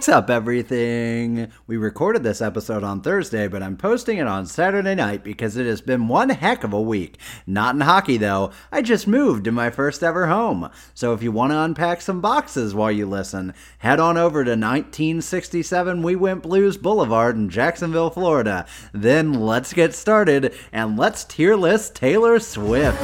What's up, everything? We recorded this episode on Thursday, but I'm posting it on Saturday night because it has been one heck of a week. Not in hockey, though. I just moved to my first ever home. So if you want to unpack some boxes while you listen, head on over to 1967 We Went Blues Boulevard in Jacksonville, Florida. Then let's get started and let's tier list Taylor Swift.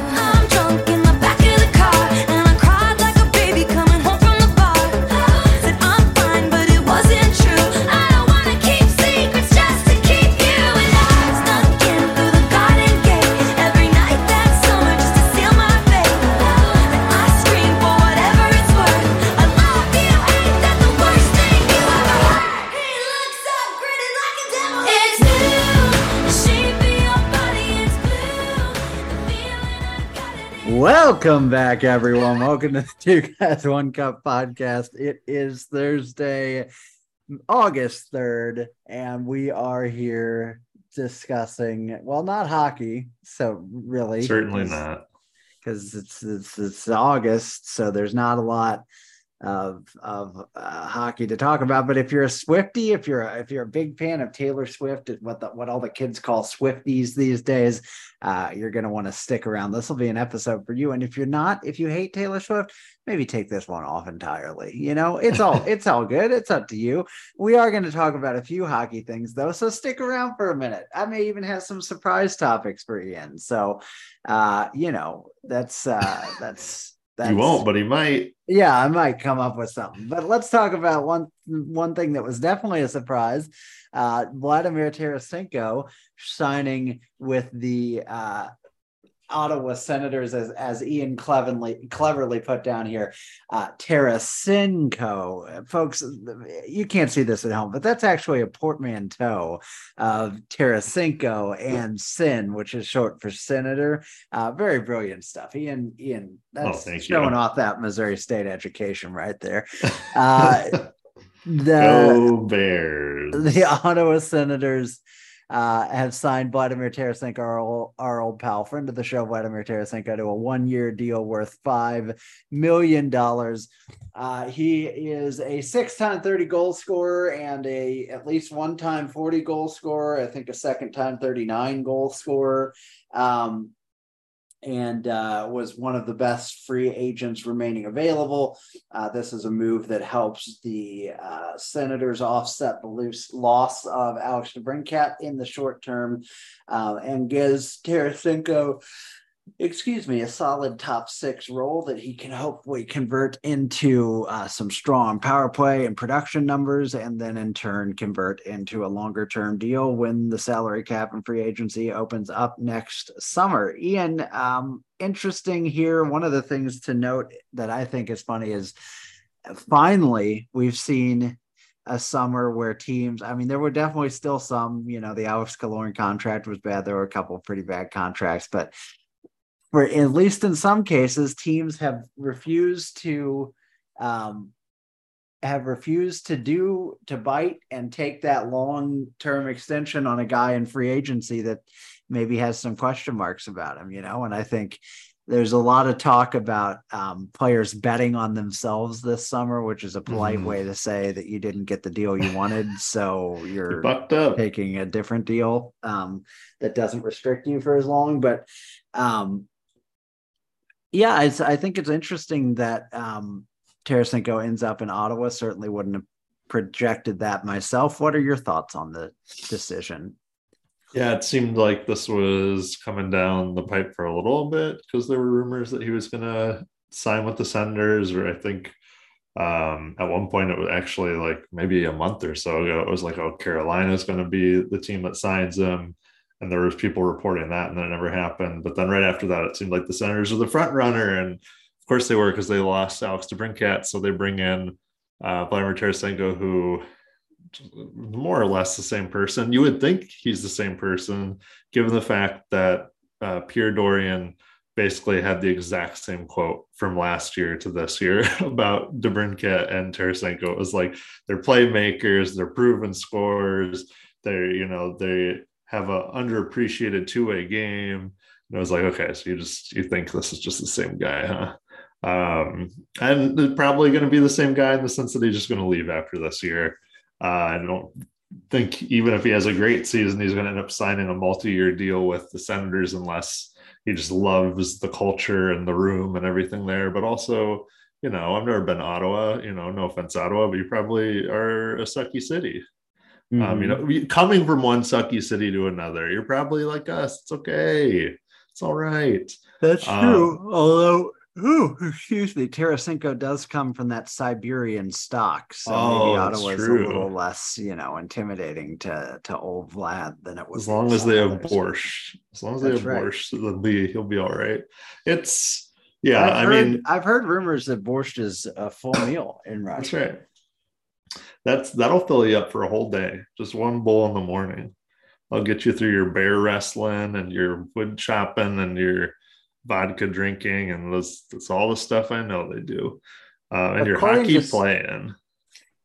Welcome back, everyone. Welcome to the Two Guys One Cup podcast. It is Thursday, August 3rd, and we are here discussing, well, not hockey. So, really, Certainly not. because it's, it's it's August, so there's not a lot of of uh, hockey to talk about. But if you're a Swifty, if you're a, if you're a big fan of Taylor Swift, what the, what all the kids call Swifties these days, uh, you're going to want to stick around. This will be an episode for you. And if you're not, if you hate Taylor Swift, maybe take this one off entirely. You know, it's all it's all good. It's up to you. We are going to talk about a few hockey things though, so stick around for a minute. I may even have some surprise topics for Ian. So, uh, you know, that's uh, that's. That's, he won't, but he might. yeah, I might come up with something. But let's talk about one one thing that was definitely a surprise. Uh, Vladimir Tarasenko signing with the uh, Ottawa Senators, as, as Ian cleverly cleverly put down here, uh, Tarasenko. Folks, you can't see this at home, but that's actually a portmanteau of Tarasenko and Sin, which is short for senator. Uh, very brilliant stuff. Ian, Ian, that's thank showing you. off that Missouri State education right there. Uh, the Go Bears. the Ottawa Senators uh, have signed Vladimir Tarasenko, our old, our old pal, friend of the show, Vladimir Tarasenko, to a one-year deal worth five million dollars. Uh, he is a six-time 30 goal scorer and a at least one-time 40 goal scorer. I think a second-time 39 goal scorer. Um, and uh, was one of the best free agents remaining available. Uh, this is a move that helps the uh, Senators offset the loose loss of Alex DeBrincat in the short term uh, and gives Tarasenko, excuse me, a solid top six role that he can hopefully convert into uh, some strong power play and production numbers, and then in turn convert into a longer term deal when the salary cap and free agency opens up next summer. Ian, um, interesting here. One of the things to note that I think is funny is finally we've seen a summer where teams i mean there were definitely still some you know the alex Killorn contract was bad there were a couple pretty bad contracts but for at least in some cases teams have refused to um have refused to do to bite and take that long term extension on a guy in free agency that maybe has some question marks about him you know and i think there's a lot of talk about um, players betting on themselves this summer, which is a polite Mhm. way to say that you didn't get the deal you wanted, so You you're up. taking a different deal um, that doesn't restrict you for as long. But um, yeah, it's, I think it's interesting that um, Tarasenko ends up in Ottawa. Certainly wouldn't have projected that myself. What are your thoughts on the decision? Yeah, it seemed like this was coming down the pipe for a little bit because there were rumors that he was going to sign with the Senators, or I think um, at one point it was actually like maybe a month or so ago. It was like, oh, Carolina's going to be the team that signs him, and there was people reporting that, and that never happened. But then right after that, it seemed like the Senators were the front runner, and of course they were because they lost Alex DeBrincat, so they bring in uh, Vladimir Tarasenko, who more or less the same person. You would think he's the same person, given the fact that uh, Pierre Dorion basically had the exact same quote from last year to this year about Debrincat and Tarasenko. It was like they're playmakers, they're proven scorers, they're you know they have a underappreciated two way game. And I was like, okay, so you just you think this is just the same guy, huh? Um, and probably going to be the same guy in the sense that he's just going to leave after this year. Uh, I don't think even if he has a great season, he's going to end up signing a multi-year deal with the Senators unless he just loves the culture and the room and everything there. But also, you know, I've never been Ottawa. You know, no offense, Ottawa, but you probably are a sucky city. Um, you Mhm. know, we- coming from one sucky city to another, you're probably like us. It's okay. It's all right. That's Um, true. Although, ooh, excuse me, Tarasenko does come from that Siberian stock, so Oh, maybe Ottawa's true. a little less, you know, intimidating to to old Vlad than it was. As long as they have borscht, as long as they have right. borscht, they'll be he'll be all right. It's yeah. I've I heard, mean, I've heard rumors that borscht is a full meal in Russia. that's right. That's that'll fill you up for a whole day. Just one bowl in the morning. I'll get you through your bear wrestling and your wood chopping and your vodka drinking and that's all the stuff I know they do. Uh, and your According hockey to playing.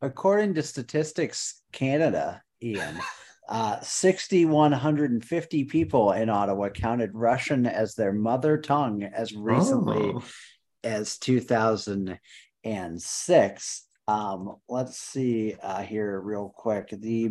According to Statistics Canada, Ian, uh, 6,150 people in Ottawa counted Russian as their mother tongue as recently Oh, as 2006. Um, let's see uh, here real quick. The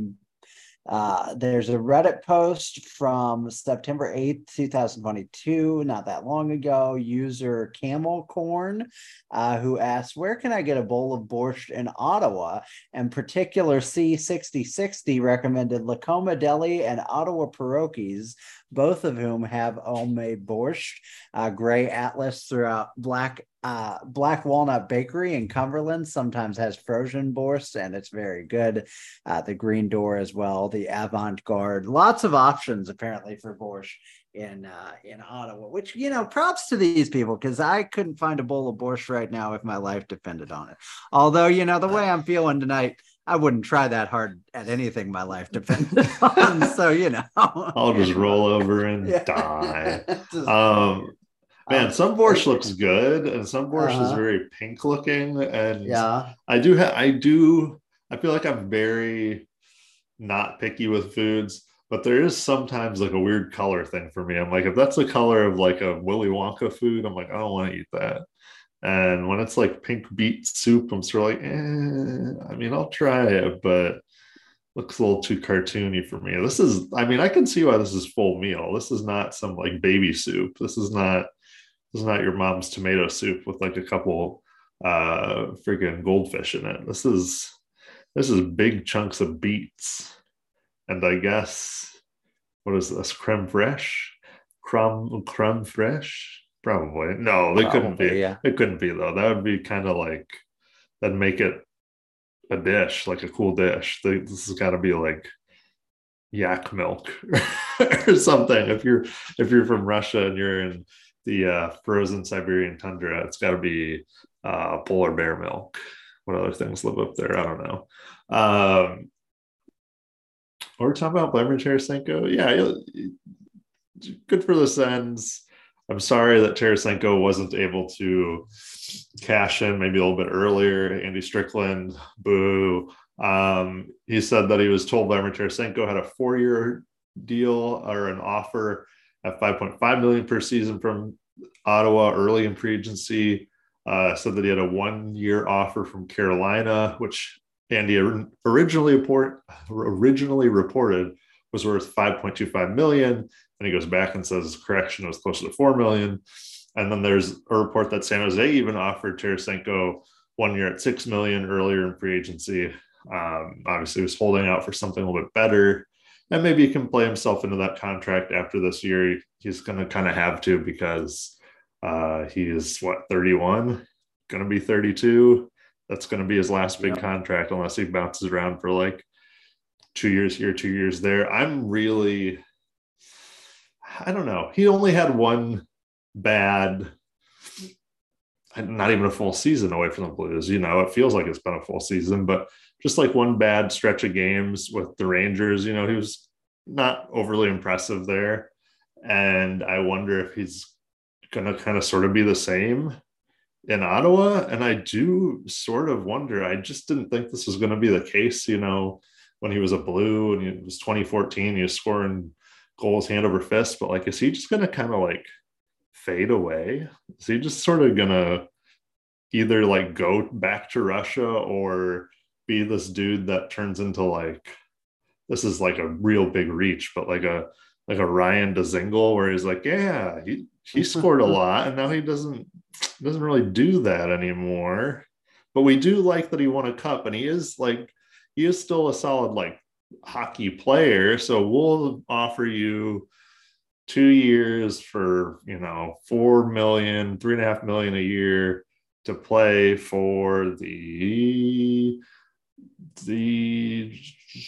uh, there's a Reddit post from September 8th, 2022, not that long ago. User Camel Corn, uh, who asked, Where can I get a bowl of borscht in Ottawa? And particular C6060 recommended Lacoma Deli and Ottawa Pierogies, both of whom have homemade borscht. Uh, Gray Atlas throughout Black uh, Black Walnut Bakery in Cumberland sometimes has frozen borscht, and it's very good. Uh, the Green Door as well, the Avant Garde, lots of options apparently for borscht in uh, in Ottawa. Which you know, props to these people because I couldn't find a bowl of borscht right now if my life depended on it. Although you know the way I'm feeling tonight. I wouldn't try that hard at anything my life depended on. So, you know, I'll just roll over and Yeah. die. Um, man, Um, some borscht looks good, and some borscht is Uh-huh. very pink looking. And yeah. I do have, I do, I feel like I'm very not picky with foods, but there is sometimes like a weird color thing for me. I'm like, if that's the color of like a Willy Wonka food, I'm like, I don't want to eat that. And when it's like pink beet soup, I'm sort of like, eh, I mean, I'll try it, but looks a little too cartoony for me. This is, I mean, I can see why this is full meal. This is not some like baby soup. This is not, this is not your mom's tomato soup with like a couple uh freaking goldfish in it. This is this is big chunks of beets. And I guess what is this? Creme fraiche? Creme creme fraiche? Probably. No, they couldn't be. yeah. It couldn't be though. That would be kind of like that'd make it a dish, like a cool dish. They, this has got to be like yak milk or something. If you're if you're from Russia and you're in the uh, frozen Siberian tundra, it's got to be uh, polar bear milk. What other things live up there? I don't know. Um, we're talking about Vladimir Tarasenko. Yeah, good for the Sens. I'm sorry that Tarasenko wasn't able to cash in maybe a little bit earlier. Andy Strickland, boo. Um, he said that he was told Vladimir Tarasenko had a four-year deal or an offer at 5.5 million per season from Ottawa early in free agency. Uh, said that he had a one-year offer from Carolina, which Andy originally report originally reported was worth 5.25 million. And he goes back and says correction was closer to 4 million. And then there's a report that San Jose even offered Tarasenko one year at 6 million earlier in free agency. Um, obviously, he was holding out for something a little bit better. And maybe he can play himself into that contract after this year. He's going to kind of have to because uh, he is what 31, going to be 32. That's going to be his last big Yeah. contract unless he bounces around for like two years here, two years there. I'm really, I don't know. He only had one bad, not even a full season away from the Blues. You know, it feels like it's been a full season, but just like one bad stretch of games with the Rangers, you know, he was not overly impressive there. And I wonder if he's going to kind of sort of be the same in Ottawa. And I do sort of wonder, I just didn't think this was going to be the case, you know, when he was a blue and it was 2014, he was scoring goals hand over fist. But like, is he just going to kind of like fade away? Is he just sort of going to either like go back to Russia or be this dude that turns into like this is like a real big reach, but like a like a Ryan Dezingle where he's like, yeah, he he scored a lot, and now he doesn't doesn't really do that anymore. But we do like that he won a cup, and he is like he is still a solid like hockey player. So we'll offer you two years for you know four million, three and a half million a year to play for the the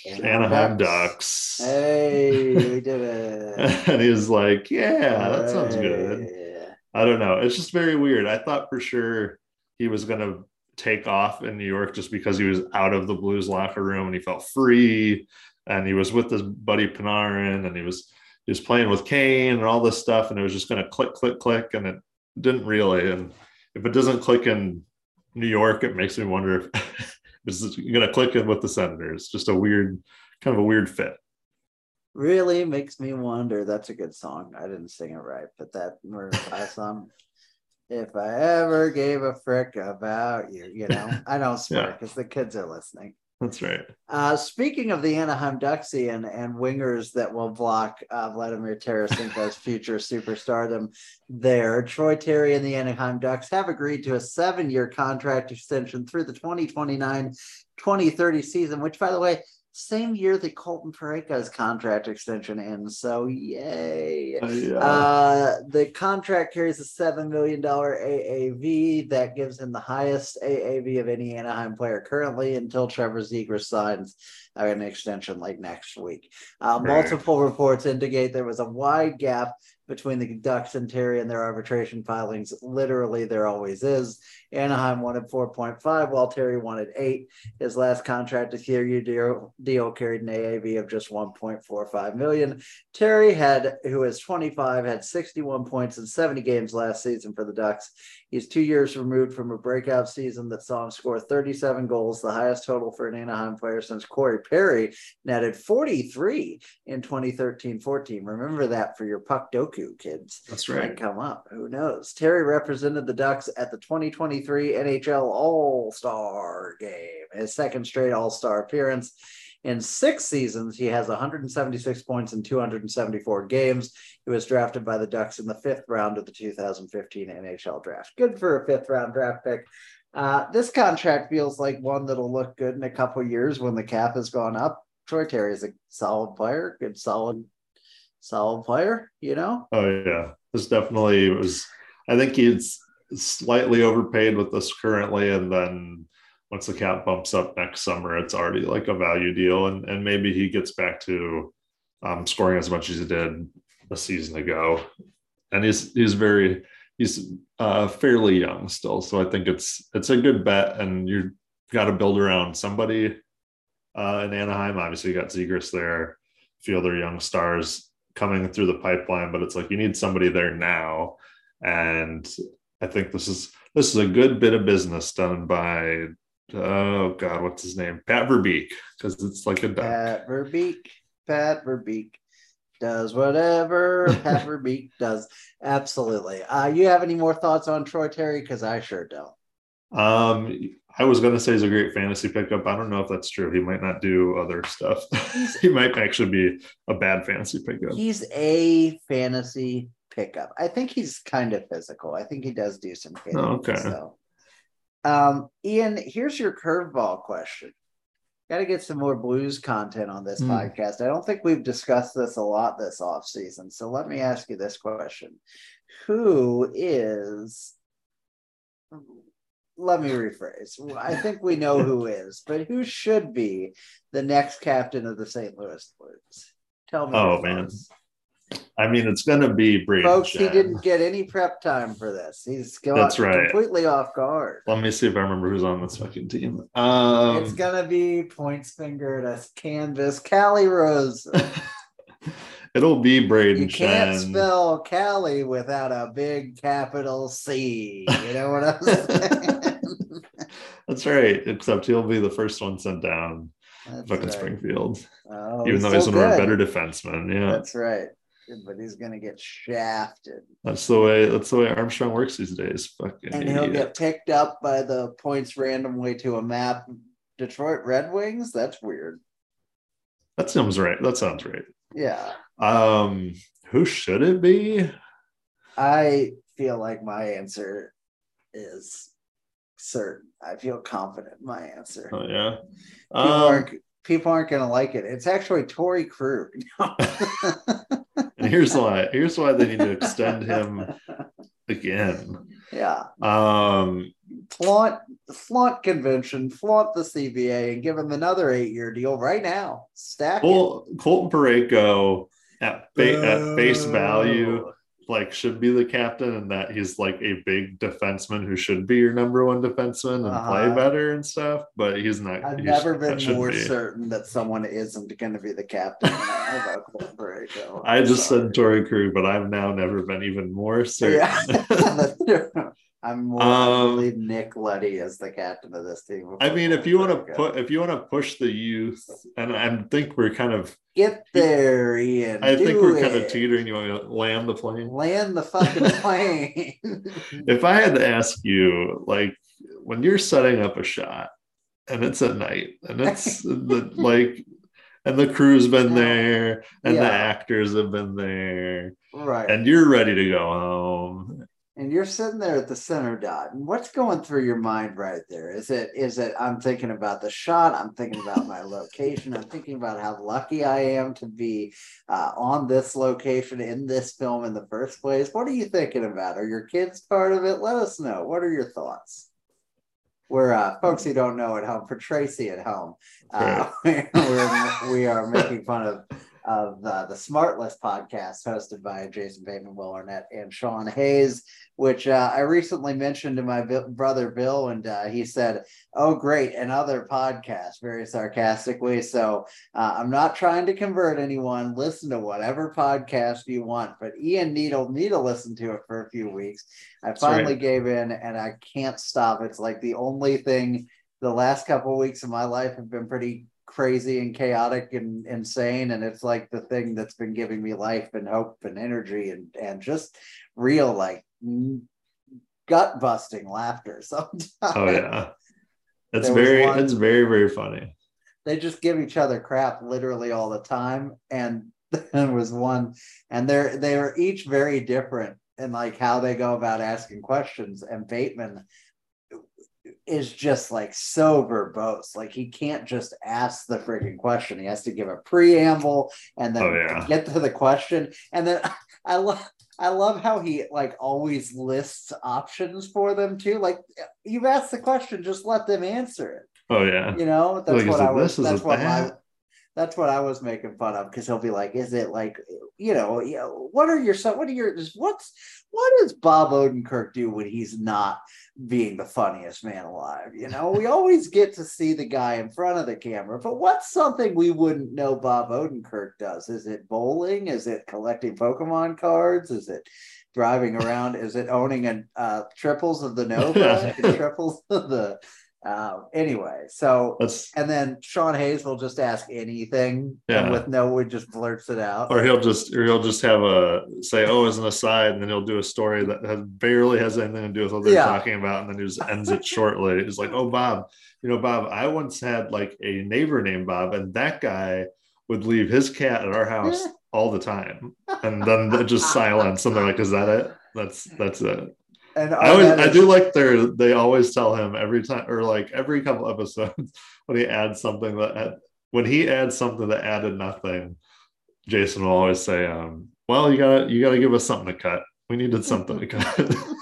Anaheim Anaheim Ducks. Ducks. Hey, we did it. and he was like, Yeah, that sounds good. Hey. I don't know. It's just very weird. I thought for sure he was going to take off in New York just because he was out of the Blues locker room and he felt free and he was with his buddy Panarin and he was he was playing with Kane and all this stuff and it was just going to click click click and it didn't really and if it doesn't click in New York it makes me wonder if it's going to click in with the Senators. Just a weird kind of a weird fit. Really makes me wonder. That's a good song. I didn't sing it right, but that we're I song. If I ever gave a frick about you, you know, I don't swear Yeah. because the kids are listening. That's right. Uh, speaking of the Anaheim Ducksy and, and wingers that will block uh, Vladimir Tarasenko's future superstardom there, Troy Terry and the Anaheim Ducks have agreed to a seven year contract extension through the 2029 2030 season, which, by the way, same year that Colton Parayko's contract extension ends. So, yay. Uh, yeah. Uh, the contract carries a seven million dollar AAV that gives him the highest AAV of any Anaheim player currently until Trevor Zegras signs uh, an extension like next week. Uh. Multiple reports indicate there was a wide gap between the Ducks and Terry and their arbitration filings. Literally, there always is. Anaheim wanted 4.5, while Terry wanted eight. His last contract, a three-year deal, deal carried an AAV of just 1.45 million. Terry had, who is 25, had 61 points in 70 games last season for the Ducks. He's two years removed from a breakout season that saw him score 37 goals, the highest total for an Anaheim player since Corey Perry netted 43 in 2013-14. Remember that for your puck doku kids That's might right. come up. Who knows? Terry represented the Ducks at the 2023 NHL All Star game, his second straight All Star appearance. In six seasons, he has 176 points in 274 games. He was drafted by the Ducks in the fifth round of the 2015 NHL draft. Good for a fifth round draft pick. Uh, this contract feels like one that'll look good in a couple years when the cap has gone up. Troy Terry is a solid player, good, solid, solid player, you know? Oh yeah, this definitely was. I think he's slightly overpaid with this currently, and then once the cap bumps up next summer, it's already like a value deal, and and maybe he gets back to um, scoring as much as he did a season ago, and he's he's very he's uh, fairly young still, so I think it's it's a good bet, and you've got to build around somebody uh, in Anaheim. Obviously, you got Zegras there, a few other young stars coming through the pipeline, but it's like you need somebody there now. And I think this is this is a good bit of business done by oh god, what's his name? Pat Verbeek, because it's like a duck. Pat Verbeek, Pat Verbeek does whatever Pat Verbeek does. Absolutely. Uh, you have any more thoughts on Troy Terry? Because I sure don't. Um, I was gonna say he's a great fantasy pickup. I don't know if that's true. He might not do other stuff. he might actually be a bad fantasy pickup. He's a fantasy pickup. I think he's kind of physical. I think he does do some hitting. Okay. So, um, Ian, here's your curveball question. Got to get some more blues content on this Hmm. podcast. I don't think we've discussed this a lot this off season. So let me ask you this question: Who is? Let me rephrase. I think we know who is, but who should be the next captain of the St. Louis Blues? Tell me. Oh, man. thoughts. I mean, it's gonna be Brady. Folks, he didn't get any prep time for this. He's got That's right. completely off guard. Let me see if I remember who's on this fucking team. Um, it's gonna be points fingered as canvas. Cali Rose. it'll be Brayden You can't Schenn. spell Cali without a big capital C. You know what I'm saying? That's right. Except he'll be the first one sent down. That's fucking right. Springfield. Oh, even though he's one of our better defensemen. Yeah, That's right. But he's gonna get shafted. that's the way. That's the way Armstrong works these days. Fucking and he'll get picked up by the points randomly to a map Detroit Red Wings. That's weird. That sounds right. That sounds right. Yeah. Um, who should it be? I feel like my answer is certain. I feel confident in my answer. Oh yeah. People Um, aren't people aren't gonna like it. It's actually Torey Krug. and here's why. Here's why they need to extend him again. yeah. Um, Flaunt flaunt convention, flaunt the CBA, and give him another eight year deal right now. Stack it. Col- Colton Parayko at, fa- at face value like should be the captain and that he's like a big defenseman who should be your number one defenseman and play Uh-huh. better and stuff but he's not I've he never been more be. certain that someone isn't going to be the captain I am about Colton Parayko. i just sorry. said Torey Krug, but i've now never been even more certain Yeah. I'm more Um, Nick Leddy as the captain of this team. i mean if you want to put if you want to push the youth and i think we're kind of get there, Ian. i think we're kind of teetering you want to land the plane Land the fucking plane. if I had to ask you, like when you're setting up a shot and it's at night and it's the like and the crew's been there and the actors have been there right. and you're ready to go home. And you're sitting there at the center dot and what's going through your mind right there? Is it is it i'm thinking about the shot i'm thinking about my location i'm thinking about how lucky i am to be uh, on this location in this film in the first place? What are you thinking about? Are your kids part of it? Let us know. What are your thoughts? We're uh, folks who don't know at home for tracy at home uh, we're, we are making fun of of uh, the Smartless podcast hosted by Jason Bateman, Will Arnett, and Sean Hayes, which uh, I recently mentioned to my bi- brother Bill, and uh, he said, "Oh, great, another podcast," very sarcastically. So uh, I'm not trying to convert anyone. Listen to whatever podcast you want, but Ian Needle need to listen to it for a few weeks. I That's finally right. gave in, and I can't stop. It's like the only thing. The last couple of weeks of my life have been pretty crazy and chaotic and insane and it's like the thing that's been giving me life and hope and energy and and just real like gut busting laughter sometimes Oh yeah. There very one- it's very, very funny. they just give each other crap literally all the time and there was one and they're they are each very different in like how they go about asking questions and bateman is just like so verbose like he can't just ask the freaking question he has to give a preamble and then Oh, yeah. get to the question and then i love I love how he like always lists options for them too. Like you've asked the question, just let them answer it Oh yeah. you know that's Like, what i was? That's what my that? That's what i was making fun of because he'll be like is it like you know you know, what are your what are your what's what does bob odenkirk do when he's not being the funniest man alive? You know we always get to see the guy in front of the camera but what's something we wouldn't know bob odenkirk does? Is it bowling? Is it collecting pokemon cards? Is it driving around? Is it owning a uh, triples of the nova? Triples of the um, anyway, so That's and then Sean Hayes will just ask anything, Yeah. and with no, he just blurts it out. or he'll just or he'll just have a say oh as an aside and then he'll do a story that has, barely has anything to do with what they're Yeah. talking about and then he just ends it shortly it's like oh bob you know bob i once had like a neighbor named bob and that guy would leave his cat at our house all the time and then just silence and they're like is that it that's that's it and I always, I do like their. They always tell him every time, or like every couple episodes, when he adds something that when he adds something that added nothing, Jason will always say, um, "Well, you gotta you gotta give us something to cut. We needed something to cut."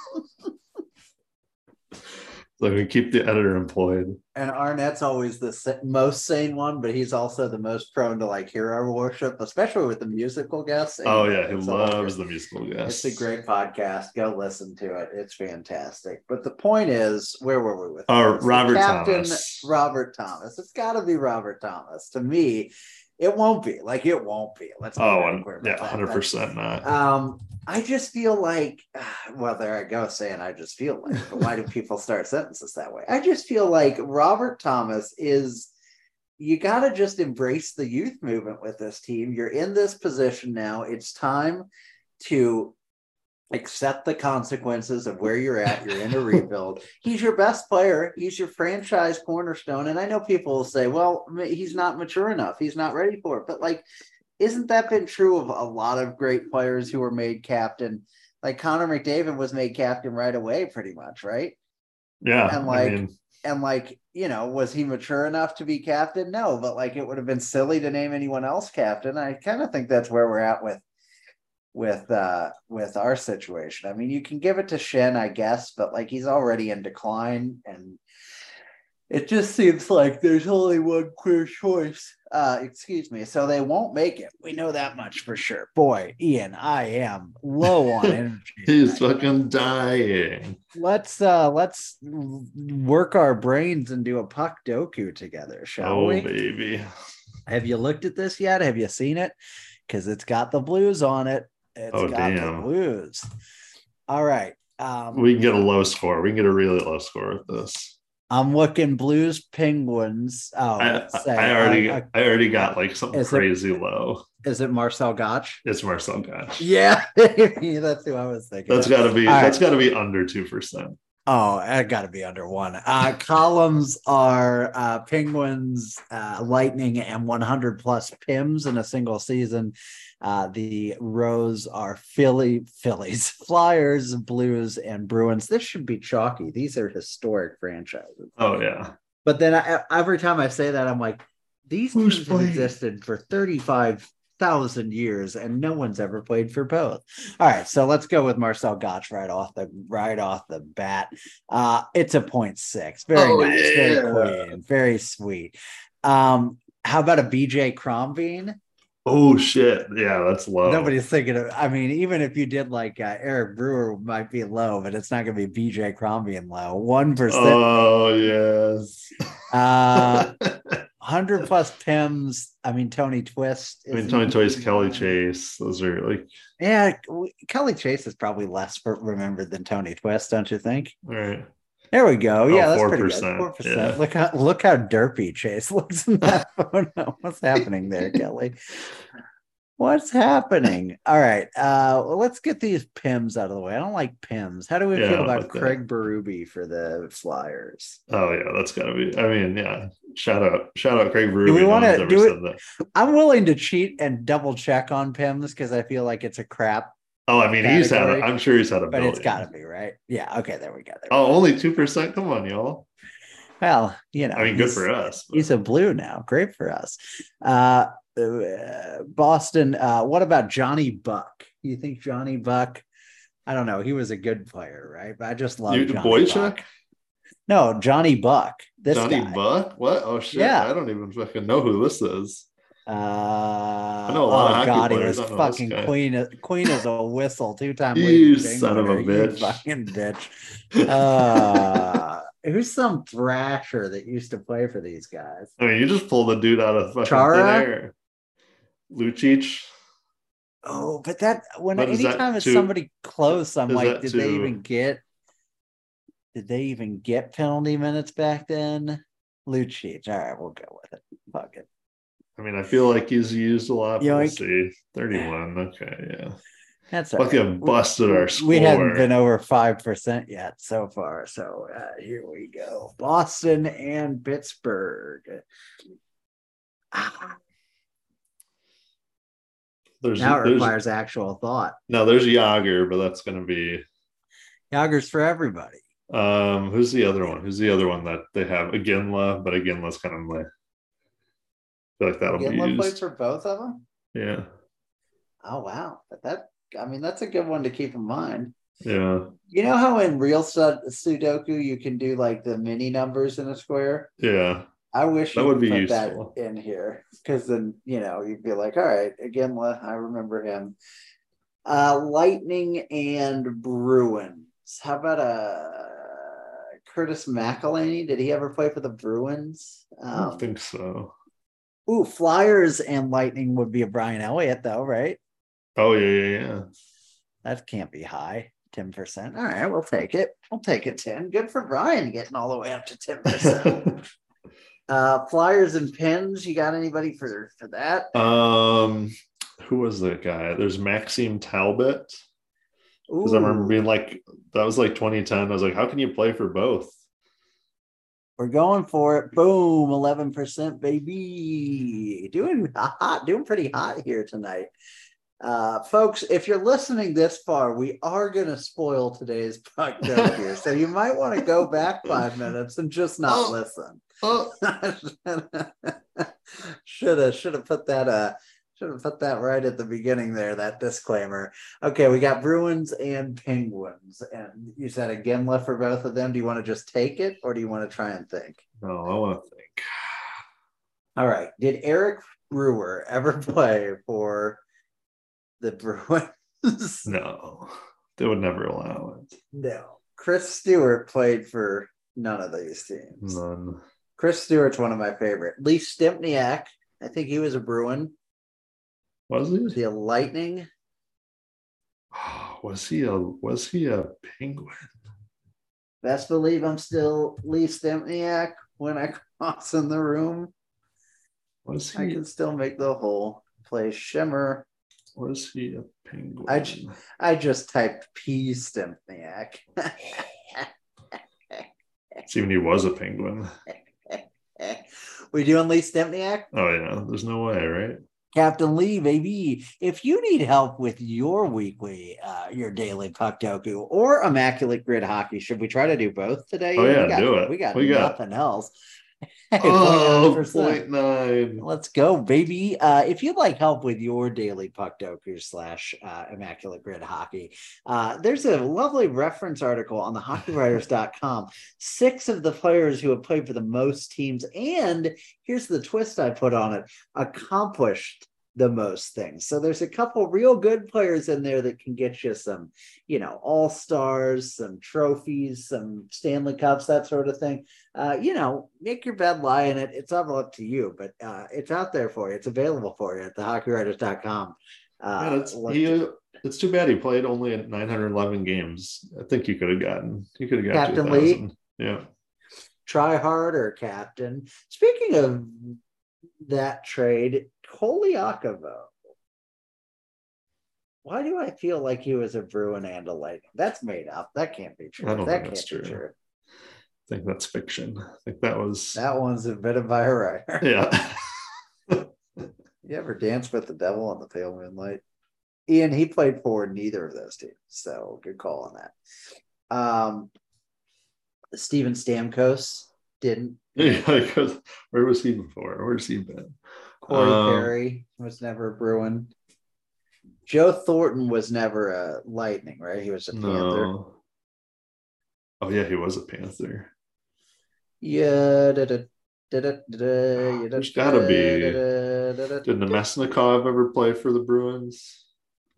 so we keep the editor employed. and Arnett's always the most sane one, but he's also the most prone to like hero worship, especially with the musical guests. Oh yeah, he loves the musical guests. It's a great podcast. Go listen to it. It's fantastic. But the point is, where were we with Oh, this? The Robert Captain Thomas. Robert Thomas. It's got to be Robert Thomas. To me, it won't be. Like it won't be. Let's Oh, very and clear yeah, hundred percent not. Um, I just feel like, well, there I go saying I just feel like. But why do people start sentences that way? I just feel like Robert Thomas is. You got to just embrace the youth movement with this team. You're in this position now. It's time to accept the consequences of where you're at. You're in a rebuild. He's your best player. He's your franchise cornerstone. And I know people will say, well, he's not mature enough. He's not ready for it. But like, isn't that been true of a lot of great players who were made captain? Like Connor McDavid was made captain right away, pretty much, right? Yeah. And, I like, mean, And like, you know, was he mature enough to be captain? No, but like it would have been silly to name anyone else captain. I kind of think that's where we're at with with uh with our situation. I mean, you can give it to Schenn, I guess, but like he's already in decline and it just seems like there's only one clear choice. Uh excuse me. So they won't make it. We know that much for sure. Boy, Ian, I am low on energy. he's fucking dying. let's uh let's work our brains and do a puck doku together shall Oh, we baby. have you looked at this yet have you seen it because it's got the blues on it It's Oh, got the damn. blues all right um We can get a low score. We can get a really low score with this. i'm looking blues penguins oh I, say, I already uh, I already got like something Is it- crazy low. is it marcel goc It's Marcel Goc. yeah that's who i was thinking That's gotta be All right. that's gotta be under two percent. Oh, I got to be under one. Uh, columns are uh, Penguins, uh, Lightning, and 100 plus Pims in a single season. Uh, the rows are Philly, Phillies, Flyers, Blues, and Bruins. This should be chalky. These are historic franchises. Oh yeah. But then I, every time I say that, I'm like, these Who's teams have existed for 35,000 years and no one's ever played for both. All right, so let's go with Marcel Goc right off the right off the bat. Uh it's a point six. Very Oh, nice, yeah. very clean, very sweet. Um, how about a BJ Crombeen? Oh shit. Yeah, that's low. Nobody's thinking of. I mean, even if you did like uh, Eric Brewer, might be low, but it's not going to be BJ Crombeen low. One percent. Oh yes. Uh, 100 plus Pims. I mean, Tony Twist. I mean, Tony Twist, Kelly Chase. Those are like, Yeah, Kelly Chase is probably less remembered than Tony Twist, don't you think? all right. There we go. Oh, Yeah, that's pretty good. 4%, Four percent. Look how look how derpy Chase looks in that photo. What's happening there, Kelly? What's happening? All right. Uh well, let's get these Pims out of the way. I don't like Pims. How do we Yeah, feel about like that. Craig Berube for the Flyers? Oh yeah, that's gotta be. I mean, yeah. Shout out, shout out Craig Berube. Do we wanna one's ever do it- that. I'm willing to cheat and double check on Pims because I feel like it's a crap, Oh, I mean, he's had. A, Category. I'm sure he's had a. but it's got to be right. Yeah. Okay. There we go. There we Oh, go. only two percent. Come on, y'all. Well, you know, I mean, good for us. but- He's a blue now. Great for us. Uh, uh, Boston. Uh, what about Johnny Buck? You think Johnny Buck? I don't know. He was a good player, right? But I just love You, Johnny Boychuk, Buck. No, Johnny Buck. This Johnny guy. Buck. What? Oh shit! Yeah. I don't even fucking know who this is. Uh, I know a lot oh god, he was I don't know this fucking queen. Queen as a whistle, two time. You son of a bitch. fucking bitch. Uh, who's some thrasher that used to play for these guys? I mean, you just pulled the dude out of fucking Chara? thin air. Lucic. Oh, but that when But anytime it's too- somebody close, I'm like, did they even get? Did they even get penalty minutes back then? Lucic. All right, we'll go with it. Fuck it. I mean, I feel like he's used a lot. Yoink. see. Thirty-one. Okay, yeah. That's Fucking right. busted our score. We haven't been over five percent yet so far. So uh, here we go. Boston and Pittsburgh. Ah, There's, now it there's requires actual thought. no, there's Jagr, but that's gonna be Jagr's for everybody. um. Who's the other one? Who's the other one that they have? Iginla, but Iginla's kind of like. Feel like that'll be Gitla played used. for both of them. Yeah, Oh wow, but that I mean that's a good one to keep in mind. yeah, You know how in real Sud- Sudoku you can do like the mini numbers in a square? yeah. I wish That you would be put useful. that in here because then you know you'd be like, all right, again, I remember him. Uh, Lightning and Bruins. How about uh Curtis McElhinney? Did he ever play for the Bruins? I don't Um, think so. Ooh, Flyers and Lightning would be a Brian Elliott though, right? Oh yeah, yeah, yeah. That can't be high. 10%. All right, we'll take it. We'll take it 10. Good for Brian getting all the way up to 10%. uh Flyers and Pens. You got anybody for for that? Um, who was that guy? There's Maxime Talbot Because I remember being like, that was like 2010. I was like, how can you play for both? We're going for it. Boom, 11%, baby. Doing hot, doing pretty hot here tonight. Uh, folks, if you're listening this far, we are going to spoil today's podcast here. So you might want to go back five minutes and just not Oh. listen. Oh, should have should have put that uh should have put that right at the beginning there that disclaimer. Okay we got bruins and penguins and you said again left for both of them. Do you want to just take it or do you want to try and think? No, I want to think. all right did eric brewer ever play for the bruins? No, they would never allow it. no. Chris stewart played for none of these teams. None. chris stewart's one of my favorite. Lee stempniak i think he was a bruin Was he? the lightning Was he a was he a penguin? Best believe I'm still Lee Stempniak when I cross in the room. Was I can still make the whole place shimmer. was he a penguin? I, I just typed P Stempniak. See when he was a penguin. we doing Lee Stempniak? Oh yeah, there's no way, right? Captain Lee, baby. If you need help with your weekly, uh, your daily puck doku or immaculate grid hockey, should we try to do both today? Oh, yeah, we got, do it. We got We got- nothing else. Oh, 0.9%. point nine. Let's go, baby. Uh, if you'd like help with your daily puck doku slash uh, immaculate grid hockey, uh, there's a lovely reference article on the hockeywriters.com. Six of the players who have played for the most teams, and here's the twist I put on it accomplished the most things. So there's a couple real good players in there that can get you some, you know, all stars, some trophies, some Stanley Cups, that sort of thing uh, you know, make your bed, lie in it. It's all up to you, but uh, it's out there for you. It's available for you at thehockeywriters.com. Uh, Yeah, look- he, it's too bad he played only at 911 games. I think you could have gotten you could have got Captain Lee? Yeah. try harder, Captain. Speaking of that trade, Koliakovo. Why do I feel like he was a Bruin and a Lightning? That's made up. That can't be true. I don't that think that's can't be true. true. I think that's fiction. I think that was That one's invented by a writer. yeah. You ever dance with the devil on the pale moonlight? Ian, he played for neither of those teams, so good call on that. Um, Steven Stamkos didn't. yeah because where was he before? Where's he been? Corey Um, Perry was never a Bruin. Joe Thornton was never a Lightning, right? He was a Panther. No. Oh yeah, he was a Panther. Yeah. da, da, da, There's gotta be- Did Namestnikov ever play for the Bruins?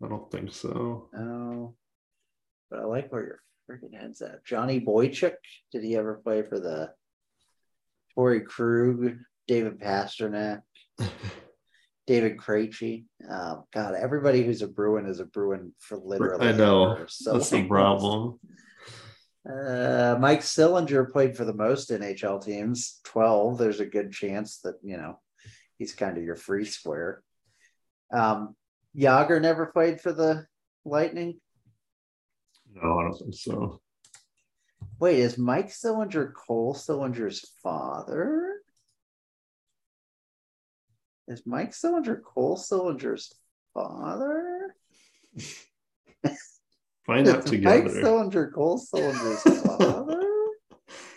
I don't think so. No, but I like where your freaking head's at. Johnny Boychuk, did he ever play for the Torey Krug, David Pastrnak, David Krejci? Oh, God, everybody who's a Bruin is a Bruin for literally. I know. So That's the problem. Uh, Mike Sillinger played for the most NHL teams, 12. There's a good chance that, you know, he's kind of your free square. Um, Jagr never played for the Lightning. No, I don't think so. Wait, is Mike Sillinger Cole Sillinger's father? Is Mike Sillinger Cole Sillinger's father? Find out Is Mike. Sillinger Cole Sillinger's father?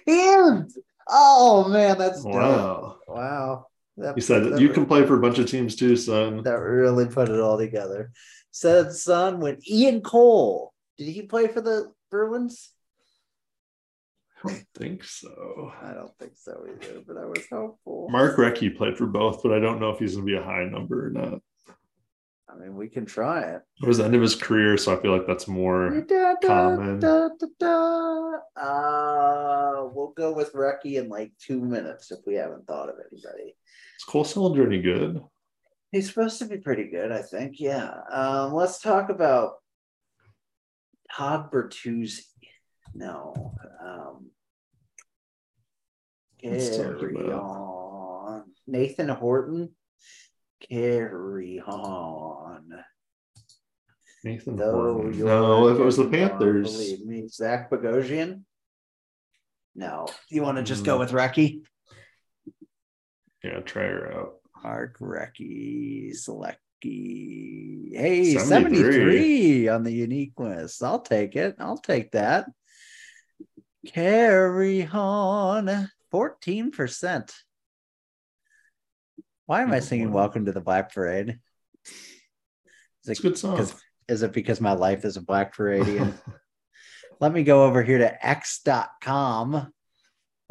He is. Oh man, that's dope. Wow. Wow. That, He said that you can play for a bunch of teams too, son. that really put it all together. Said son when Ian Cole. Did he play for the Bruins? I don't think so. I don't think so either, but I was hopeful. Mark Recchi played for both, but I don't know if he's gonna be a high number or not. I mean, we can try it. It was the end of his career, so I feel like that's more Da, da, common. da. Uh, we'll go with Recchi in like two minutes if we haven't thought of anybody. is Cole Sillinger any good? He's supposed to be pretty good, I think. Yeah. Um, let's talk about Todd Bertuzzi. No. Um, carry on. Nathan Horton. Carry on. Nathan Though Horton. No, if it was the on, Panthers. believe me, Zach Bogosian. No, you want to just go Mm. with Recchi? Yeah, try her out. Mark Recchi Selecki. Hey, 73. 73 on the uniqueness. I'll take it. I'll take that. Carry on. 14%. Why am I Oh, singing. Welcome to the Black Parade? Is It's it, a good song. is it because my life is a Black Paradian? Let me go over here to x.com.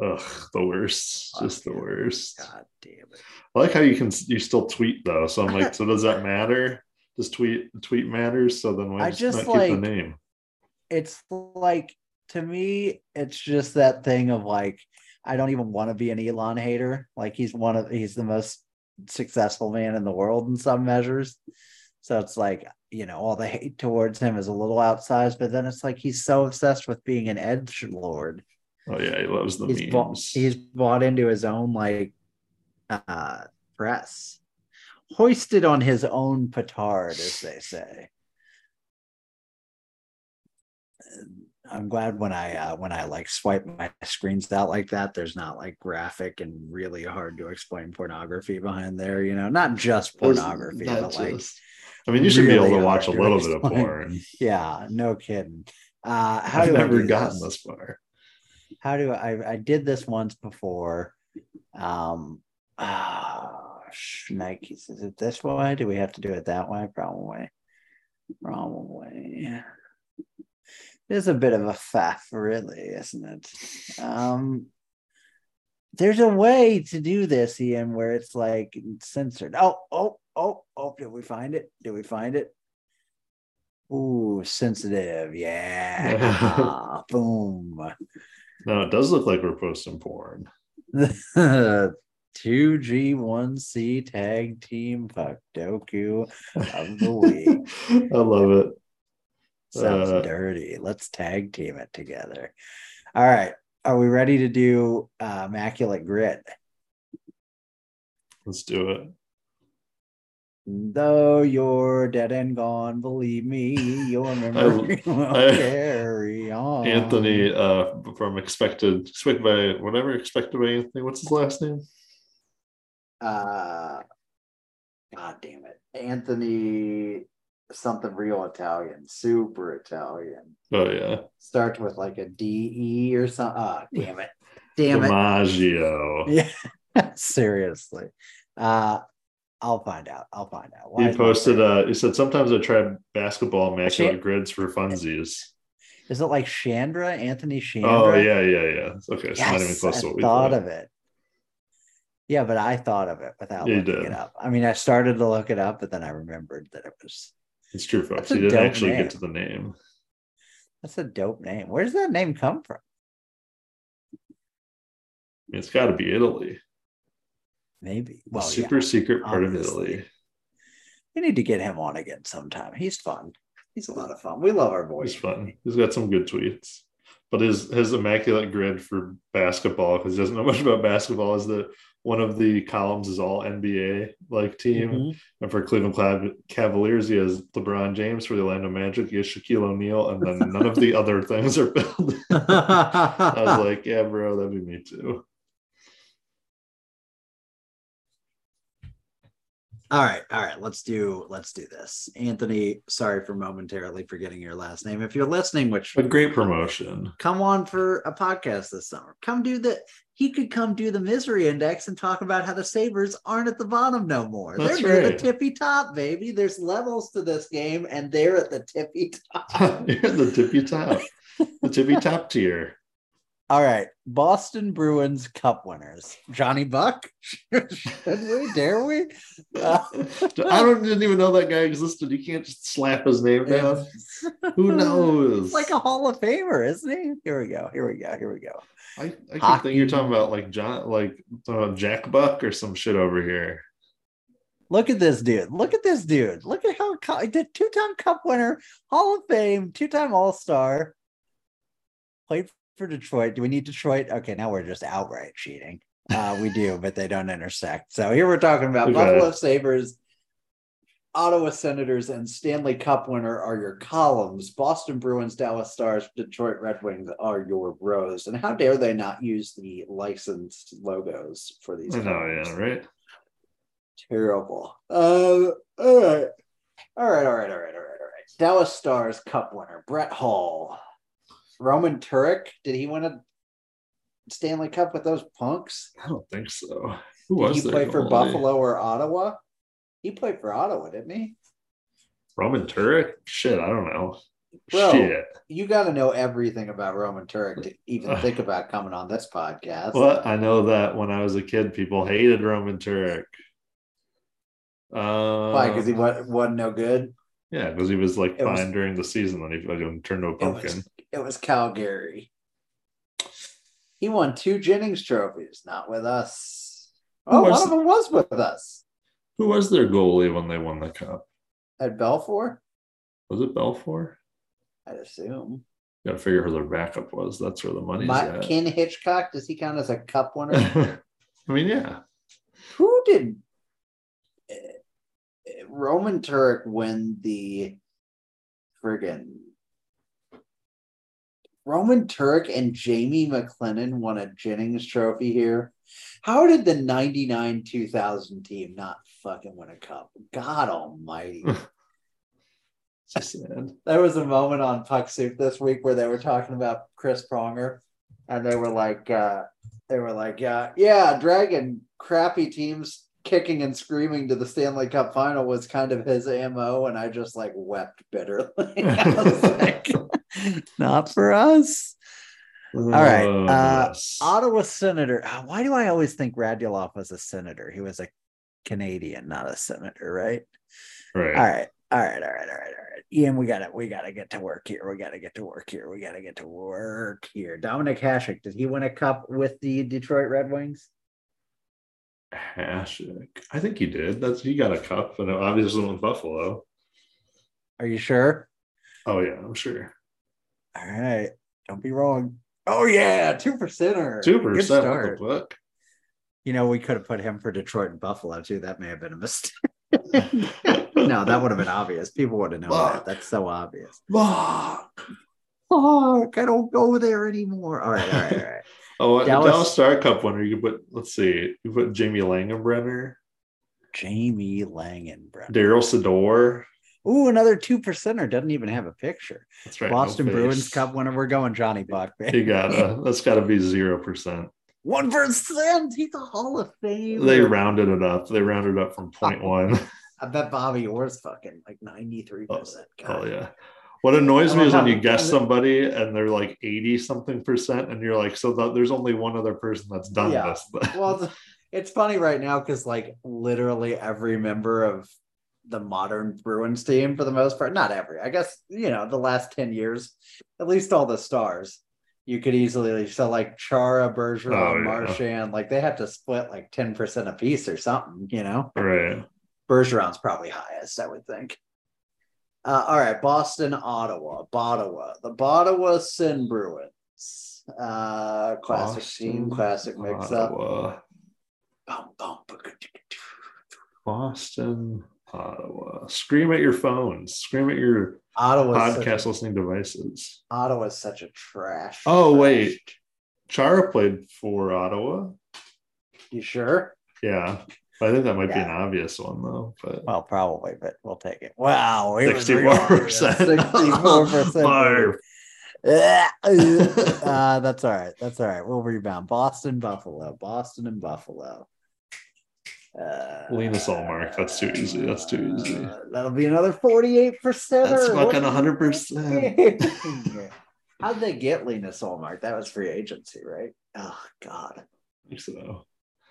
Ugh, the worst. Oh, just the worst. God damn it. I like how you can you still tweet though. So I'm like, so does that matter? Does tweet tweet matters? So then why I just, just not keep like- the name? it's like to me it's just that thing of like i don't even want to be an elon hater. Like he's one of he's the most successful man in the world in some measures. So it's like you know all the hate towards him is a little outsized but then it's like he's so obsessed with being an edge lord. Oh yeah, he loves the he's bought, he's bought into his own like uh press. Hoisted on his own petard as they say i'm glad when i uh when i like swipe my screens out like that there's not like graphic and really hard to explain pornography behind there you know not just pornography not but like I mean, you should be able to watch a little bit of porn. yeah no kidding uh how I've do never do gotten this? this far. how do I I did this once before. Um ah Nikes. Is it this way? Do we have to do it that way? Probably. Probably. It is a bit of a faff, really, isn't it? Um there's a way to do this, Ian, where it's like censored. Oh, oh, oh, oh, did we find it? Did we find it? Ooh, sensitive. Yeah. Boom. No, it does look like we're posting porn. 2G1C tag team fuck Doku of the week. I love it. Sounds Uh, dirty. Let's tag team it together. All right. Are we ready to do uh, Immaculate Grid? Let's do it. Though you're dead and gone, believe me, your memory will I- carry on. Anthony uh from expected expected by whatever expected by Anthony. What's his last name? uh god damn it anthony something real italian super italian Oh yeah. starts with like a D E or something ah damn it damn it DiMaggio. yeah seriously uh i'll find out i'll find out Why He posted uh he said sometimes I try basketball immaculate Shan- grids for funsies. is it like chandra anthony chandra Oh yeah, yeah, yeah. Okay, so not even close I to what we thought thought. of it yeah but i thought of it without You looking did. it up i mean i started to look it up but then i remembered that it was It's true, folks. That's He didn't actually name. get to the name. that's a dope name where does that name come from it's got to be Italy. Maybe. Well, super yeah. secret part obviously. of Italy. We need to get him on again sometime. He's fun. He's a lot of fun. We love our voice. He's fun. He's got some good tweets. But his his immaculate grid for basketball, because he doesn't know much about basketball, is that one of the columns is all NBA like team. Mhm. And for Cleveland Cavaliers, he has LeBron James. For the Orlando Magic, he has Shaquille O'Neal, and then none of the other things are filled. I was like, yeah, bro, that'd be me too. All right, all right. Let's do let's do this. Anthony, sorry for momentarily forgetting your last name. If you're listening, which A great promotion. come on for a podcast this summer. Come do the he could come do the misery index and talk about how the Sabres aren't at the bottom no more. That's they're near the tippy top, baby. There's levels to this game, and they're at the tippy top. You're the tippy top, the tippy top tier. All right, Boston Bruins Cup winners. Johnny Buck. Should we? Dare we? Uh, I don't didn't even know that guy existed. You can't just slap his name down. Who knows? it's like a Hall of Famer, isn't he? Here we go. Here we go. Here we go. I, I thinking you're talking about like John, like uh, Jack Buck or some shit over here. Look at this dude. Look at this dude. Look at how two-time Cup winner, Hall of Fame, two-time All-Star. Played for Detroit. Do we need Detroit? Okay, now we're just outright cheating. Uh, we do, but they don't intersect. So here we're talking about. Buffalo Sabres. Ottawa Senators and Stanley Cup winner are your columns. Boston Bruins, Dallas Stars, Detroit Red Wings are your rows. And how dare they not use the licensed logos for these? Oh, columns? yeah, right. Terrible. Uh, all right. All right, all right, all right, all right, all right. Dallas Stars Cup winner, Brett Hull. Roman Turek, did he win a Stanley Cup with those punks? I don't think so. Who Did was he play for? Buffalo or Ottawa? He played for Ottawa, didn't he? Roman Turek? Shit, I don't know. Bro. Shit. You got to know everything about Roman Turek to even think about coming on this podcast. Well, I know that when I was a kid, people hated Roman Turek. Uh, Why? Because he wasn't, wasn't no good. Yeah, because he was like It was- fine during the season, then he fucking turned to a It pumpkin. was, it was Calgary. He won two Jennings trophies, not with us. Oh, was one of them was with us Who was their goalie when they won the cup? at Belfour. Was it Belfour? I'd assume. Got to figure who their backup was. That's where the money's My, at. Ken Hitchcock, does he count as a cup winner? I mean, yeah. Who did Roman Turek win the friggin' Roman Turek and Jamie McLennan won a Jennings trophy here? How did the 99 2000 team not fucking win a cup? God almighty. Just there was a moment on Puck Soup this week where they were talking about Chris Pronger and they were like, uh, they were like, uh, yeah, dragging crappy teams kicking and screaming to the Stanley Cup final was kind of his MO. And I just like wept bitterly. Like, not for us. All right, uh, Ottawa Senator. uh, Why do I always think Radulov was a senator? He was a Canadian, not a senator, right? right. All right. All right, all right, all right, all right. Ian, we gotta we gotta get to work here. We gotta get to work here. We gotta get to work here. Dominik Hasek, did he win a cup with the Detroit Red Wings? Hasek. I think he did. That's he got a cup, and obviously with Buffalo. Are you sure? Oh yeah, I'm sure. All right. Don't be wrong. Oh yeah, two percenter. Two percent the book. You know, we could have put him for Detroit and Buffalo too. That may have been a mistake. no, that would have been obvious. People would have known that. That's so obvious. Fuck. Fuck, I don't go there anymore. All right, all right, all right. Oh, Dallas- Dallas, Star Cup winner. You put. Let's see. You put Jamie Langenbrunner, Jamie Langenbrunner. Darryl Sydor. Ooh, another two percenter doesn't even have a picture. That's right. Boston no Bruins. Cup winner. We're going Johnny Buck, man. You gotta. That's got to be zero percent. One percent. He's a Hall of Fame. They rounded it up. They rounded up from point one. I bet Bobby Orr's fucking like ninety three percent. Oh yeah. What annoys me is when you guess somebody and they're like 80 something percent, and you're like, so that there's only one other person that's done Yeah. this. Well, it's, it's funny right now because like literally every member of the modern Bruins team, for the most part, not every, I guess you know the last ten years, at least all the stars. You could easily so like Chara, Bergeron, Oh, yeah. Marchand, like they have to split like ten percent a piece or something, you know. right. Bergeron's probably highest, I would think. Uh, all right, Boston, Ottawa, Bottawa, the Bottawa Sin Bruins. Uh, classic team, classic mix up. Boston, Ottawa. Scream at your phones. Scream at your Ottawa, podcast listening devices. Ottawa's such a trash. Oh, trash- wait. Chara played for Ottawa. you sure? Yeah. I think that might be an obvious one though. But Well, probably, but we'll take it. Wow, 64%. Sixty-four percent. Uh, that's all right. That's all right. We'll rebound. Boston, Buffalo. Boston and Buffalo. Uh, Linus Ullmark, that's too easy. That's too easy. uh, that'll be another 48%. That's fucking 100%. How'd they get Linus Ullmark? That was free agency, right? Oh God. I think so.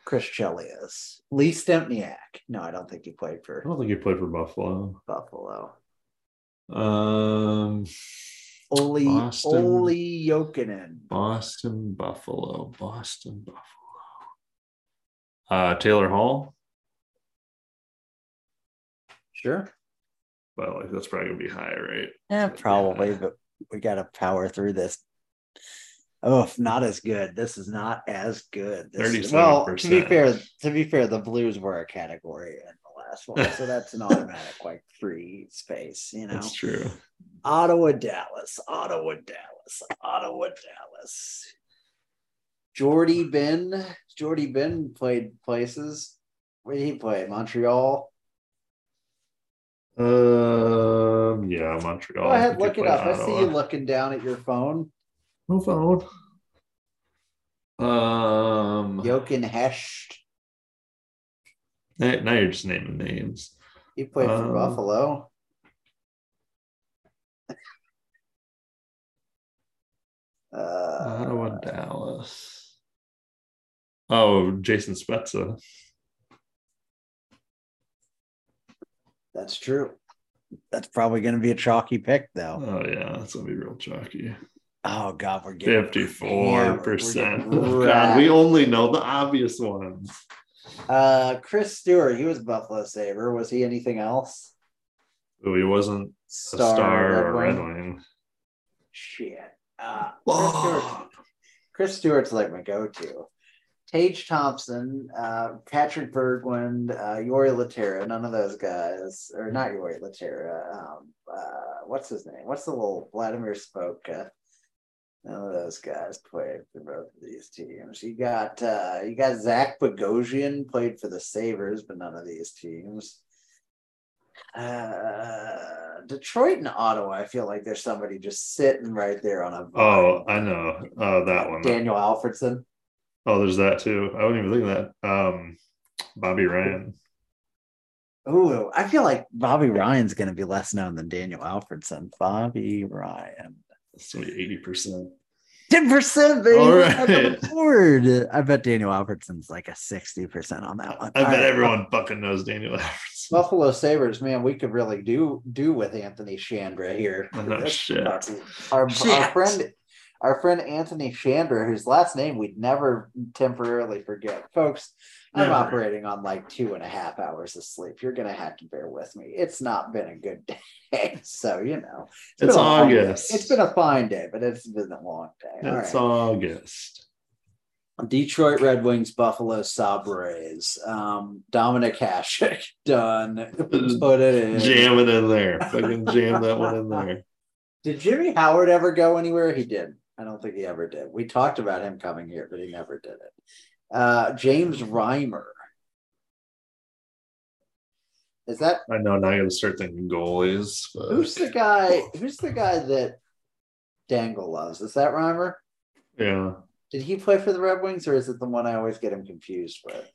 Chris Chelios. Lee Stempniak. No, I don't think he played for. I don't think he played for Buffalo. Buffalo. Um, Olli Boston. Olli Jokinen. Boston, Buffalo, Boston, Buffalo. Uh, Taylor Hall. Sure. Well, that's probably gonna be high, right? Yeah, probably, high. but we got to power through this. Oh, not as good. This is not as good. This well, to be fair, to be fair, the Blues were a category in the last one, so that's an automatic like free space. You know, That's true. Ottawa, Dallas, Ottawa, Dallas, Ottawa, Dallas. Jordie Benn, Jordie Benn played places. Where did he play? Montreal. Um, yeah, Montreal. Go ahead, look it up. I see you looking down at your phone. No phone. Um, Jochen Hecht. now now you're just naming names. He played for Um, Buffalo. Uh, Ottawa, Dallas. Oh, Jason Spezza. that's true. That's probably going to be a chalky pick, though. Oh yeah, that's gonna be real chalky. Oh God, we're getting Fifty-four hammered. percent. We're God, we only know the obvious ones. Uh, Chris Stewart, he was Buffalo Saber. Was he anything else? Oh, he wasn't a Star, star Red or a Red Wing? Wing. Shit. Uh, Chris, Stewart, Chris Stewart's like my go-to. Tage Thompson, uh, Patrik Berglund, uh, Jori Lehtera, none of those guys, or not Jori Lehtera. Um, uh, what's his name? What's the little Vladimir Sobotka? None of those guys played for both of these teams. You got uh, you got Zach Bogosian played for the Sabers, but none of these teams. Uh, Detroit and Ottawa, I feel like there's somebody just sitting right there on a. oh, I know. Oh, that one. Daniel Alfredsson. Oh, there's that too. I wouldn't even think of that. Um, Bobby Ryan. Ooh, I feel like Bobby Ryan's going to be less known than Daniel Alfredsson. Bobby Ryan. That's gonna eighty percent. 10%, baby. All on the board. I bet Daniel Alfredsson's like a 60% on that one. I All bet right. everyone fucking knows Daniel Alfredson. Buffalo Sabres, man, we could really do do with Anthony Chandra here. Oh, That's shit. Our, our Shit. friend our friend Anthony Chandra, whose last name we'd never temporarily forget. Folks, I'm operating on like two and a half hours of sleep. You're gonna have to bear with me. It's not been a good day. So you know It's day. August. It's been a fine day, but it's been a long day. It's right. August. Detroit Red Wings, Buffalo Sabres, um, Dominik Hasek, done. Put it in. Jam it in there. Fucking jam that one in there. Did Jimmy Howard ever go anywhere? He didn't. I don't think he ever did. We talked about him coming here, but he never did it. Uh, James Reimer. Is that I know now I gotta start thinking goalies. But who's the guy? Who's the guy that Dangle loves? Is that Reimer? yeah. Did he play for the Red Wings, or is it the one I always get him confused with?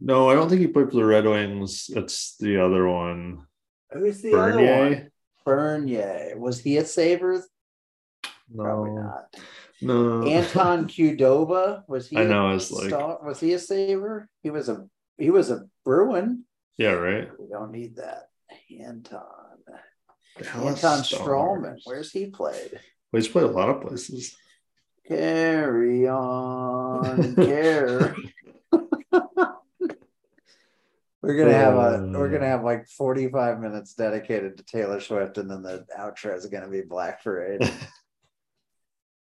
No, I don't think he played for the Red Wings. It's the other one. Who's the other one? Bernier? Bernier. Was he a Sabres? Probably not. No. Anton Khudobin was he? I know, it's like- star- was he a saver? He was a he was a Bruin. Yeah, right. We don't need that. Anton Dallas Anton Stars. Stralman. Where's he played? Well, he's played a lot of places. Carry on, carry. We're gonna have a um, we're gonna have like 45 minutes dedicated to Taylor Swift, and then the outro is gonna be Black Parade.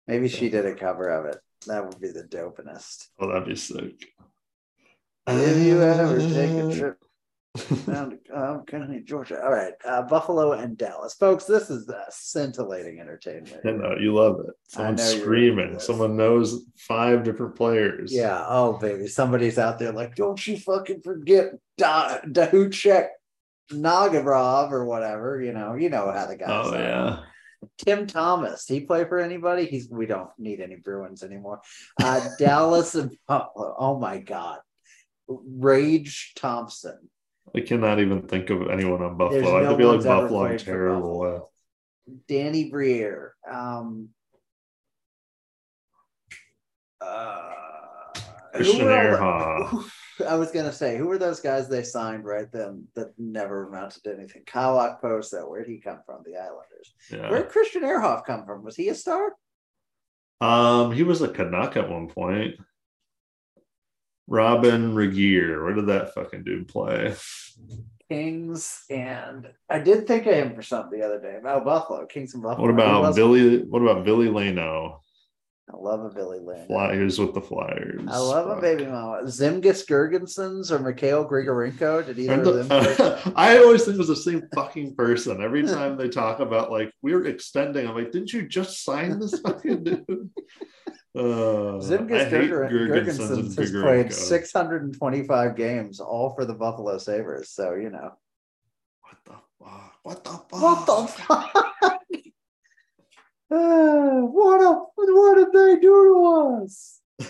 Maybe she did a cover of it. That would be the dopest. Oh, that'd be sick. Have you ever taken a trip down to um, County, Georgia? All right, uh, Buffalo and Dallas, folks. This is uh, scintillating entertainment. I know you love it. Someone's screaming. Someone knows five different players. Yeah. Oh, baby, somebody's out there like, don't you fucking forget da- Dahuchek Nagarov or whatever. You know, you know how the guys. Oh are. yeah. Tim Thomas. He play for anybody? He's. We don't need any Bruins anymore. Uh, Dallas and Buffalo. Oh my God. Rage Thompson. I cannot even think of anyone on There's Buffalo. I no feel like Buffalo I'm played for terrible Buffalo. Danny Briere. Um, uh, who Christian were all the- Ehrhoff. I was gonna say, who were those guys they signed right then that never amounted to anything? Kyle Okposo, where'd he come from? The Islanders. Yeah. Where'd Christian Ehrhoff come from? Was he a star? Um, he was a Canuck at one point. Robyn Regehr. Where did that fucking dude play? Kings, and I did think of him for something the other day. Oh, Buffalo, Kings and Buffalo. What about Billy? What about Billy Leno? I love a Billy Lynn. Flyers with the Flyers. I love a baby mama. Zemgus Girgensons or Mikhail Grigorenko. Did either And of them? the- I always think it was the same fucking person. Every time they talk about like we're extending, I'm like, didn't you just sign this fucking dude? Uh, Zemgus Gerger- Girgensons has played 625 games, all for the Buffalo Sabres. So, you know. What the fuck? What the fuck? What the fuck? Uh, what, a, what did they do to us?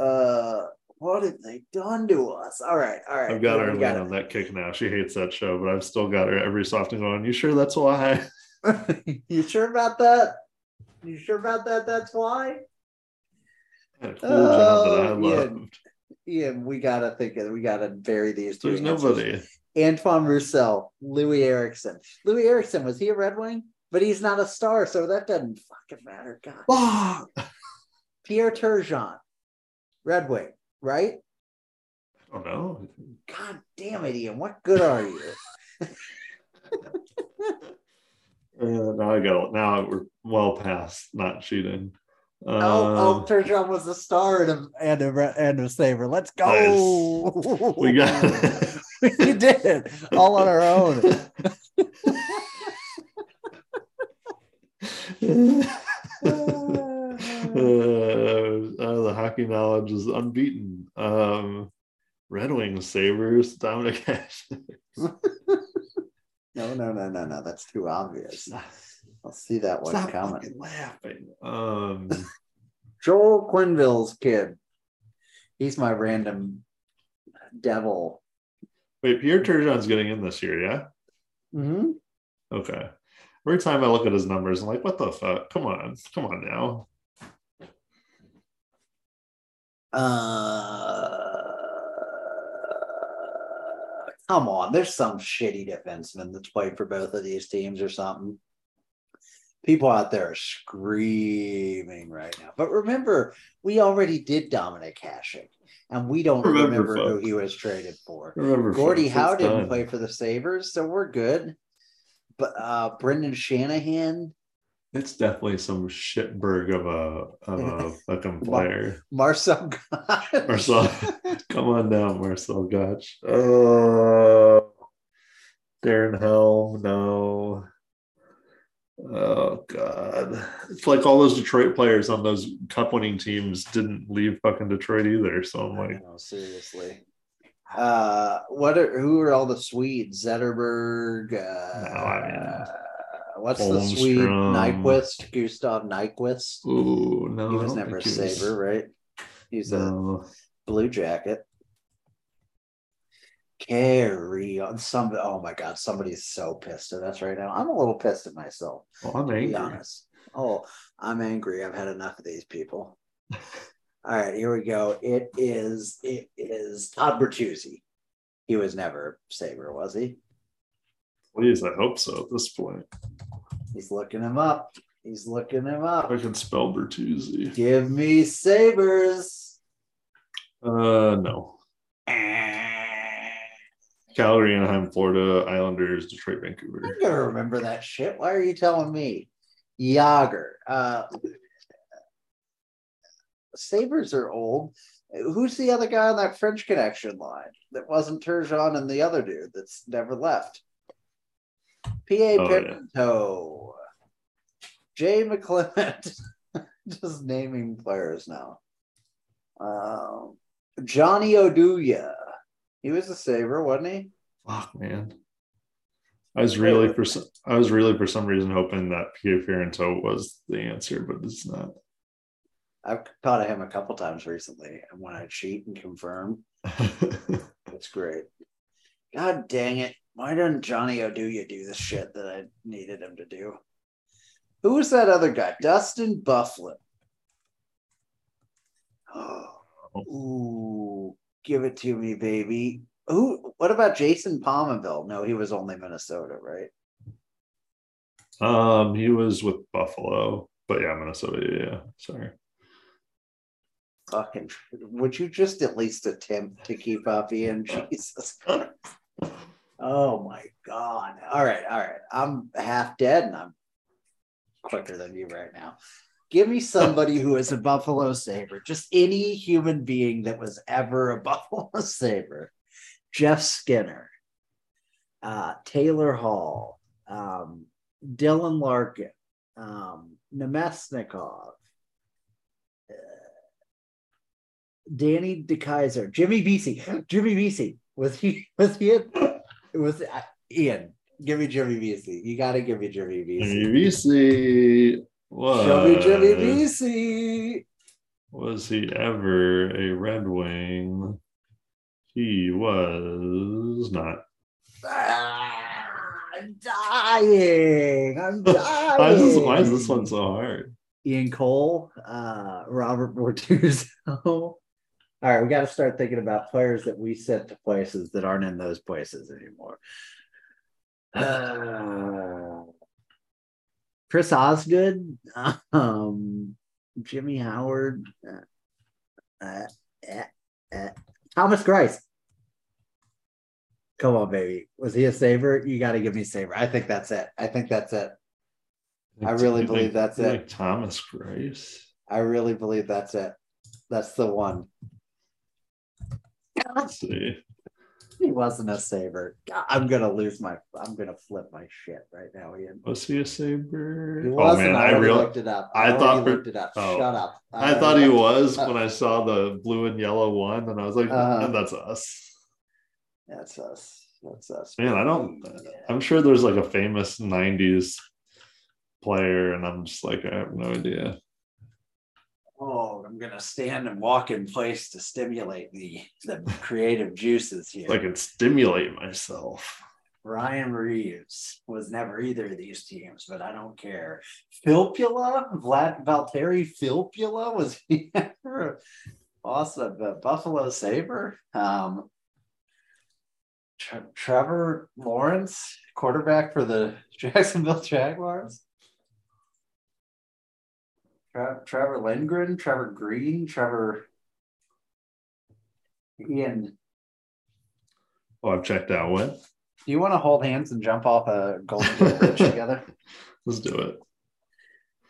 uh, what have they done to us? All right, all right. I've got yeah, her we lean on that kick now. She hates that show, but I've still got her every so often going, You sure that's why? you sure about that? You sure about that? That's why? I had cool job that I Oh, loved. Yeah, we gotta think of we gotta bury these. There's answers. nobody. Antoine Roussel, Loui Eriksson. Loui Eriksson, was he a Red Wing? But he's not a star, so that doesn't fucking matter. God. Fuck. Pierre Turgeon, Red Wing, right? I don't know. God damn it, Ian. What good are you? Uh, now I got now we're well past not cheating. oh, oh, Um, Turgeon was a star and a, and a, and a saver. Let's go. we got we did it all on our own. Uh, uh, the hockey knowledge is unbeaten. Um, Red Wings, Sabres, Dominik. No, no, no, no, no. That's too obvious. I'll see that one Stop coming. laughing. Um, Joel Quenneville's kid. He's my random devil. wait, Pierre Turgeon's getting in this year, yeah? Mm-hmm. Okay. Every time I look at his numbers, I'm like, what the fuck? Come on, come on now. Uh, come on. There's some shitty defenseman that's played for both of these teams or something. People out there are screaming right now. But remember, we already did Dominik Hasek, and we don't Remember, remember, who he was traded for. Remember, Gordie folks, Howe didn't play for the Sabres, so we're good. But uh Brendan Shanahan, It's definitely some shitberg of a of a fucking Mar- player. Marcel Goc. Marcel, come on down, Marcel Goc. Oh, Darren Hell, no. Oh God, it's like all those Detroit players on those cup-winning teams didn't leave fucking Detroit either. So I'm like, know, seriously. Uh, what are who are all the Swedes? Zetterberg. Uh, No, I mean, what's the Swede? Holmstrom. Nyquist, Gustav Nyquist. ooh, no, he was never a he was- saver, right? He's a blue jacket. Carry on. Some. Oh my God, somebody's so pissed at us right now. I'm a little pissed at myself. Well, I'm To be angry. honest. Oh, I'm angry. I've had enough of these people. All right, here we go. It is it is Todd Bertuzzi. He was never Saber, was he? Please, I hope so at this point. He's looking him up. He's looking him up. I can spell Bertuzzi. Give me Sabers. Uh, no. Calgary, Anaheim, Florida, Islanders, Detroit, Vancouver. I'm gonna remember that shit. Why are you telling me? Jagr. Uh Sabers are old. Who's the other guy on that French connection line that wasn't Turgeon and the other dude that's never left? P.A. Oh, yeah. Pinto. Jay McClement. Just naming players now. Um, Johnny Oduya. He was a saver, wasn't he? Fuck, man. I was really for some, I was really for some reason hoping that Pierre Ferranto was the answer, but it's not. I've thought of him a couple times recently, and when I cheat and confirm, it's great. God dang it! Why didn't Johnny Oduya do the shit that I needed him to do? Who was that other guy? Dustin Byfuglien. Oh, ooh, give it to me, baby. Who? What about Jason Pominville? No, he was only Minnesota, right? um, he was with Buffalo, but yeah, Minnesota. Yeah. sorry. Fucking, would you just at least attempt to keep up, Ian? Jesus. Oh my God. All right. All right. I'm half dead and I'm quicker than you right now. Give me somebody who is a Buffalo Sabre, just any human being that was ever a Buffalo Sabre. Jeff Skinner, uh, Taylor Hall, um, Dylan Larkin, um, Namestnikov, uh, Danny DeKeyser, Jimmy Vesey. Jimmy Vesey was he? Was he? In, was uh, Ian? Give me Jimmy Vesey. You got to give me Jimmy Vesey. VC was Show me Jimmy Vesey. was he ever a Red Wing? He was not. Ah, I'm dying. I'm dying. Why is this, why is this one so hard? Ian Cole, uh, Robert Bortuzzo. All right, we got to start thinking about players that we sent to places that aren't in those places anymore. Uh, Chris Osgood, um, Jimmy Howard, uh, uh, uh, uh, Thomas Greiss. Come on, baby. Was he a saver? You got to give me saver. I think that's it. I think that's it. I really believe that's it. Thomas Grace. I really believe that's it. That's the one. Let's see. He wasn't a saver. God, I'm gonna lose my. I'm gonna flip my shit right now, Ian. Was he a Saber? He oh wasn't. man, I, I really looked it up. I already thought for- looked it up. oh. Shut up. I thought he was Uh, when I saw the blue and yellow one, and I was like, Uh-huh. that's us. That's us. That's us. Man, I don't. Yeah. I'm sure there's like a famous '90s player, and I'm just like, I have no idea. I'm gonna stand and walk in place to stimulate the the creative juices here. I can stimulate myself. Ryan Reaves was never either of these teams, but I don't care. Filppula, Vlad Valtteri Filppula was he ever awesome? But Buffalo Saber, um, Tre- Trevor Lawrence, quarterback for the Jacksonville Jaguars. Tre- Trevor Lindgren, Trevor Green, Trevor Ian. Oh, I've checked out. What? Do you want to hold hands and jump off a Golden Gate Bridge together? Let's do it.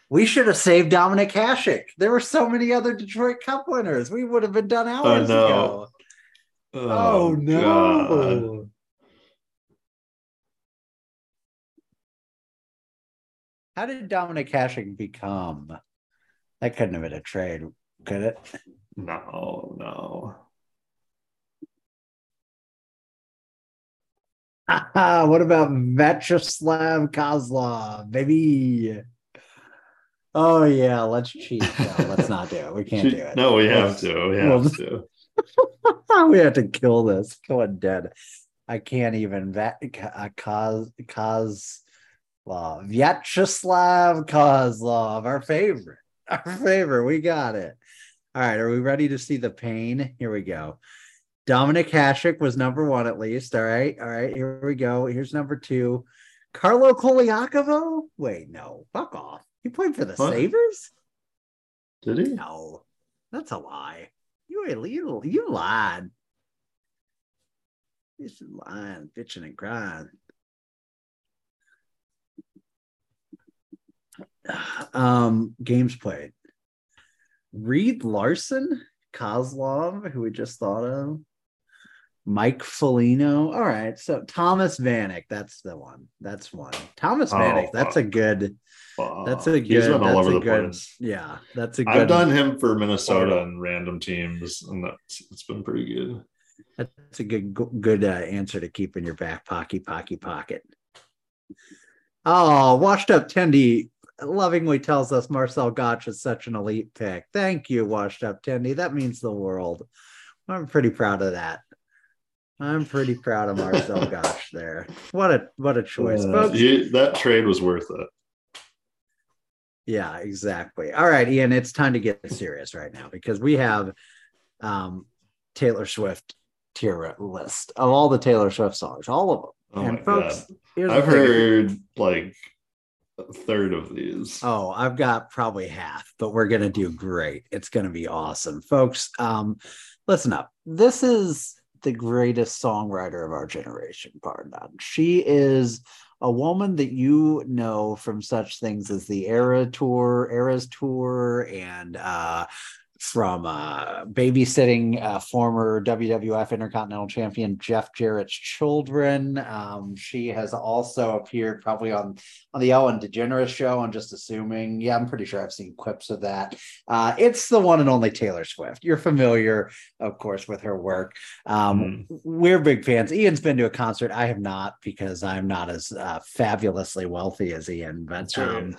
We should have saved Dominik Hasek. There were so many other Detroit Cup winners. We would have been done hours know. ago. Oh, oh, no. God. How did Dominik Hasek become? That couldn't have been a trade, could it? No, no. what about Vyacheslav Kozlov, baby? Oh yeah, let's cheat. No, let's not do it. We can't do it. No, we have Let's- to. We have to. we have to kill this. Going dead. I can't even. Vat uh, Koz Kozlov, Vyacheslav Kozlov, our favorite, our favorite. We got it. All right, are we ready to see the pain? Here we go. Dominik Hasek was number one at least. All right, all right. Here we go. Here's number two. Carlo Colaiacovo. Wait, no, fuck off. He played for the What? Sabers. Did he? No, that's a lie. You you you lied. Just lying, bitching, and crying. Um, games played. Reed Larson, Kozlov, who we just thought of. Mike Foligno. All right, so Thomas Vanek, that's the one. That's one. Thomas Oh, Vanek, that's a good. That's a Fuck. He's good. been all That's over a the good. place. Yeah, that's a good. I've done him for Minnesota and random teams, and that's it's been pretty good. That's a good good uh, answer to keep in your back pocket, pocket, pocket. Oh, washed up Tendy lovingly tells us Marcel Goc is such an elite pick. Thank you, washed up Tendy. That means the world. I'm pretty proud of that. I'm pretty proud of Marcel Goc there. What a what a choice, Uh, folks. he- that trade was worth it. Yeah, exactly. All right, Ian, it's time to get serious right now because we have um Taylor Swift tier list of all the Taylor Swift songs, all of them. Oh and my folks, god! here's I've thing. heard like a third of these. Oh, I've got probably half, but we're gonna do great. It's gonna be awesome, folks. Um, listen up. This is the greatest songwriter of our generation, bar none. She is a woman that you know from such things as the Era Tour, Eras Tour, and uh, from uh, babysitting uh, former WWF Intercontinental Champion Jeff Jarrett's children. Um, she has also appeared probably on on the Ellen DeGeneres show. I'm just assuming. Yeah, I'm pretty sure I've seen clips of that. Uh, it's the one and only Taylor Swift. You're familiar, of course, with her work. Um, We're big fans. Ian's been to a concert. I have not because I'm not as uh, fabulously wealthy as Ian. But um,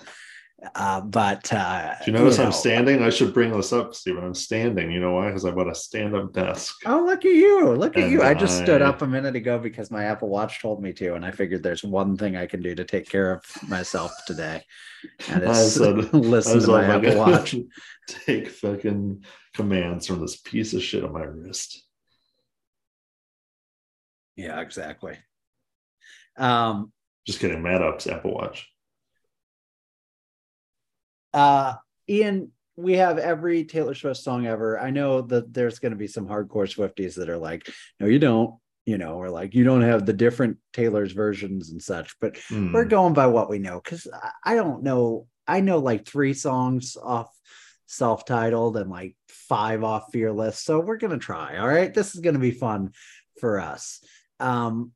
uh, but uh, Do you notice know. I'm standing? I should bring this up, Stephen. I'm standing. You know why? Because I bought a stand-up desk. Oh, look at you. Look at And you. I just stood up a minute ago because my Apple Watch told me to, and I figured there's one thing I can do to take care of myself today. And I it's said- I listen to my Apple Watch. take fucking commands from this piece of shit on my wrist. Yeah, exactly. Um, Just kidding. Mad Ups Apple Watch. Uh, Ian, we have every Taylor Swift song ever. I know that there's going to be some hardcore Swifties that are like, no, you don't, you know, or like, you don't have the different Taylor's versions and such, but Hmm. we're going by what we know because I don't know. I know like three songs off self-titled and like five off fearless. So we're gonna try. All right. This is gonna be fun for us. Um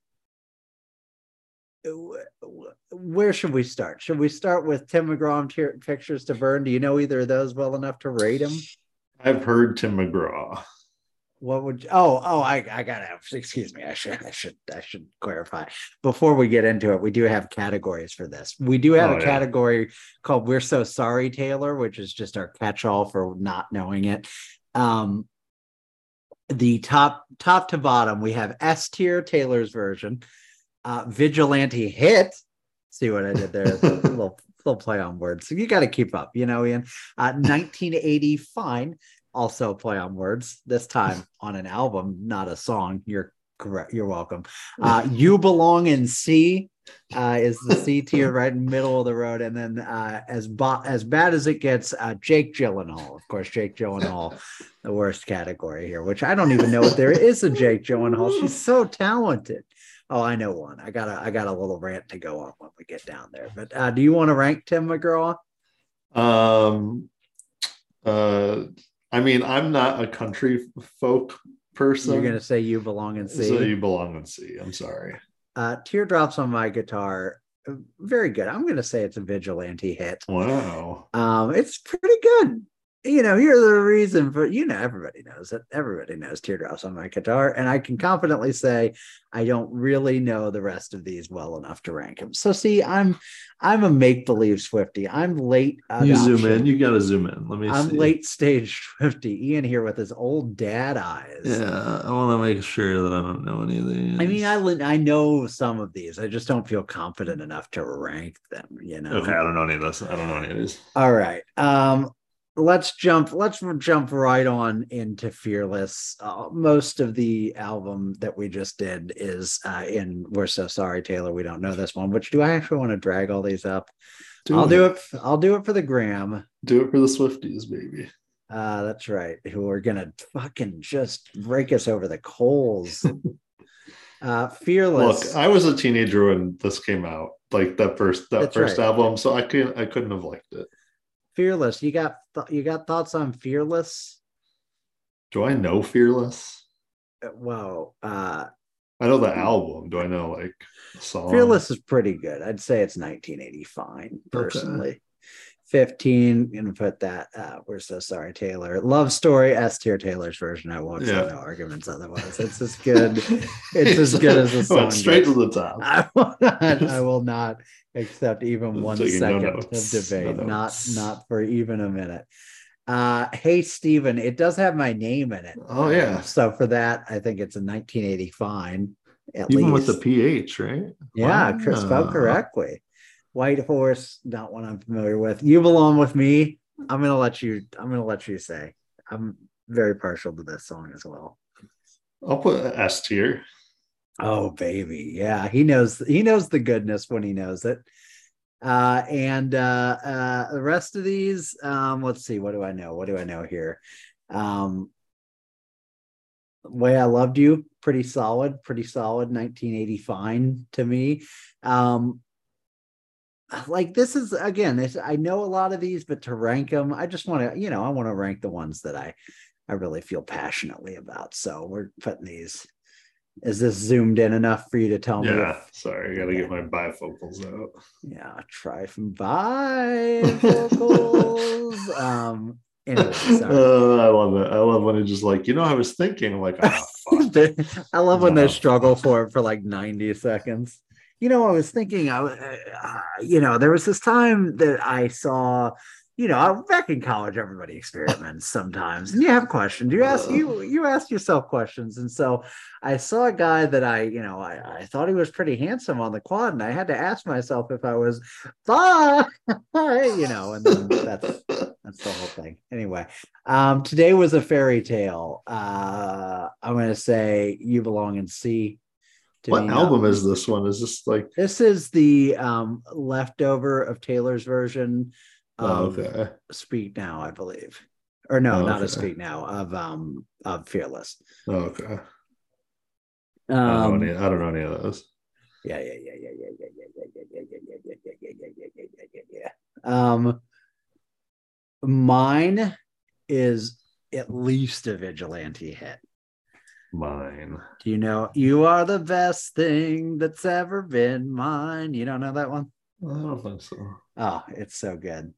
where should we start? Should we start with Tim McGraw Pictures to Burn? Do you know either of those well enough to rate them? I've heard Tim McGraw. What would oh oh I I gotta excuse me I should I should I should clarify before we get into it we do have categories for this we do have Oh, a yeah. category called We're So Sorry Taylor which is just our catch-all for not knowing it um the top top to bottom we have S tier Taylor's version uh vigilante hit. See what I did there? A little little play on words. So you got to keep up you know Ian? Uh 1980 fine. Also play on words this time on an album not a song. You're correct you're welcome. Uh you belong in c uh is the c tier right in the middle of the road. And then uh as bo- as bad as it gets uh jake gyllenhaal. Of course jake gyllenhaal the worst category here which i don't even know if there is a jake gyllenhaal. She's so talented oh i know one i got a i got a little rant to go on when we get down there but uh do you want to rank tim mcgraw Um, uh, I mean, I'm not a country folk person. you're gonna say you belong in c so you belong in C. I'm sorry. Uh, Teardrops on My Guitar, uh, very good. I'm going to say it's a vigilante hit. Wow. Um, it's pretty good. You know, here's the reason for you know everybody knows it. Everybody knows Teardrops on My Guitar, and I can confidently say I don't really know the rest of these well enough to rank them. So see, I'm I'm a make believe Swifty. I'm late. You zoom in. You got to zoom in. Let me. I'm see. late stage Swifty. Ian here with his old dad eyes. Yeah, I want to make sure that I don't know any of these. I mean, I I know some of these. I just don't feel confident enough to rank them. You know. okay, I don't know any of this. I don't know any of these. All right. Um, let's jump. Let's jump right on into Fearless. Uh, most of the album that we just did is uh, in "We're So Sorry, Taylor." We don't know this one. Which do I actually want to drag all these up? I'll do it. I'll do it for the gram. Do it for the Swifties, baby. Uh, that's right. Who are gonna fucking just break us over the coals? uh, Fearless. Look, I was a teenager when this came out, like that first that That's first right. album, so I couldn't I couldn't have liked it. Fearless. You got th- you got thoughts on Fearless? Do I know Fearless? Well, Uh, I know the album. Do I know like the song? Fearless is pretty good. I'd say it's 1980 fine, personally. 15, gonna put that. Uh, we're so sorry, Taylor. Love story, S tier Taylor's version. I won't say Yeah. no arguments otherwise. It's as good. It's as good as the song. Straight to the top. I will not, I will not accept even one Taking no of debate. No not not for even a minute. Uh hey Steven, it does have my name in it. Oh, yeah. Um, so for that, I think it's a 1980 fine. At Even least. with the PH, right? Yeah, cor- spelled Wow. correctly. White horse, not one I'm familiar with. You belong with me. I'm gonna let you. I'm gonna let you say. I'm very partial to this song as well. I'll put S tier. Oh baby, yeah, he knows. He knows the goodness when he knows it. Uh, and uh, uh, the rest of these, um, let's see. What do I know? What do I know here? Um, Way I Loved You, pretty solid, pretty solid 1980 fine to me. Um like this is again, it's, I know a lot of these, but to rank them, I just want to, you know, I want to rank the ones that I I really feel passionately about. So we're putting these. Is this zoomed in enough for you to tell me? Yeah, sorry, I gotta get my bifocals out. yeah, try some bifocals. um anyway, sorry. Uh, I love it. I love when it's just like, you know, I was thinking, like, oh, fuck. I love when they struggle for it for like 90 seconds. You know, I was thinking, I, uh, you know, there was this time that I saw, you know, back in college, everybody experiments sometimes, and you have questions. You ask you you ask yourself questions, and so I saw a guy that I, you know, I, I thought he was pretty handsome on the quad, and I had to ask myself if I was, bye, you know, and then that's that's the whole thing. Anyway, um, today was a fairy tale. Uh, I'm gonna say you belong in C. what album Uh, is this one? Is this like, This is the um leftover of Taylor's version oh, okay. Speak Now, I believe. Or no, Oh, not a. Speak Now of um of Fearless. Oh, okay. I, don't Um, any, I don't know any of those. yeah, yeah, yeah, yeah, yeah, yeah, yeah, yeah, yeah, yeah, yeah, yeah, yeah, yeah, yeah, yeah, yeah, yeah, yeah, yeah. Um, mine is at least a vigilante hit. Mine. Do you know you are the best thing that's ever been mine? You don't know that one? I don't think so. Oh, it's so good.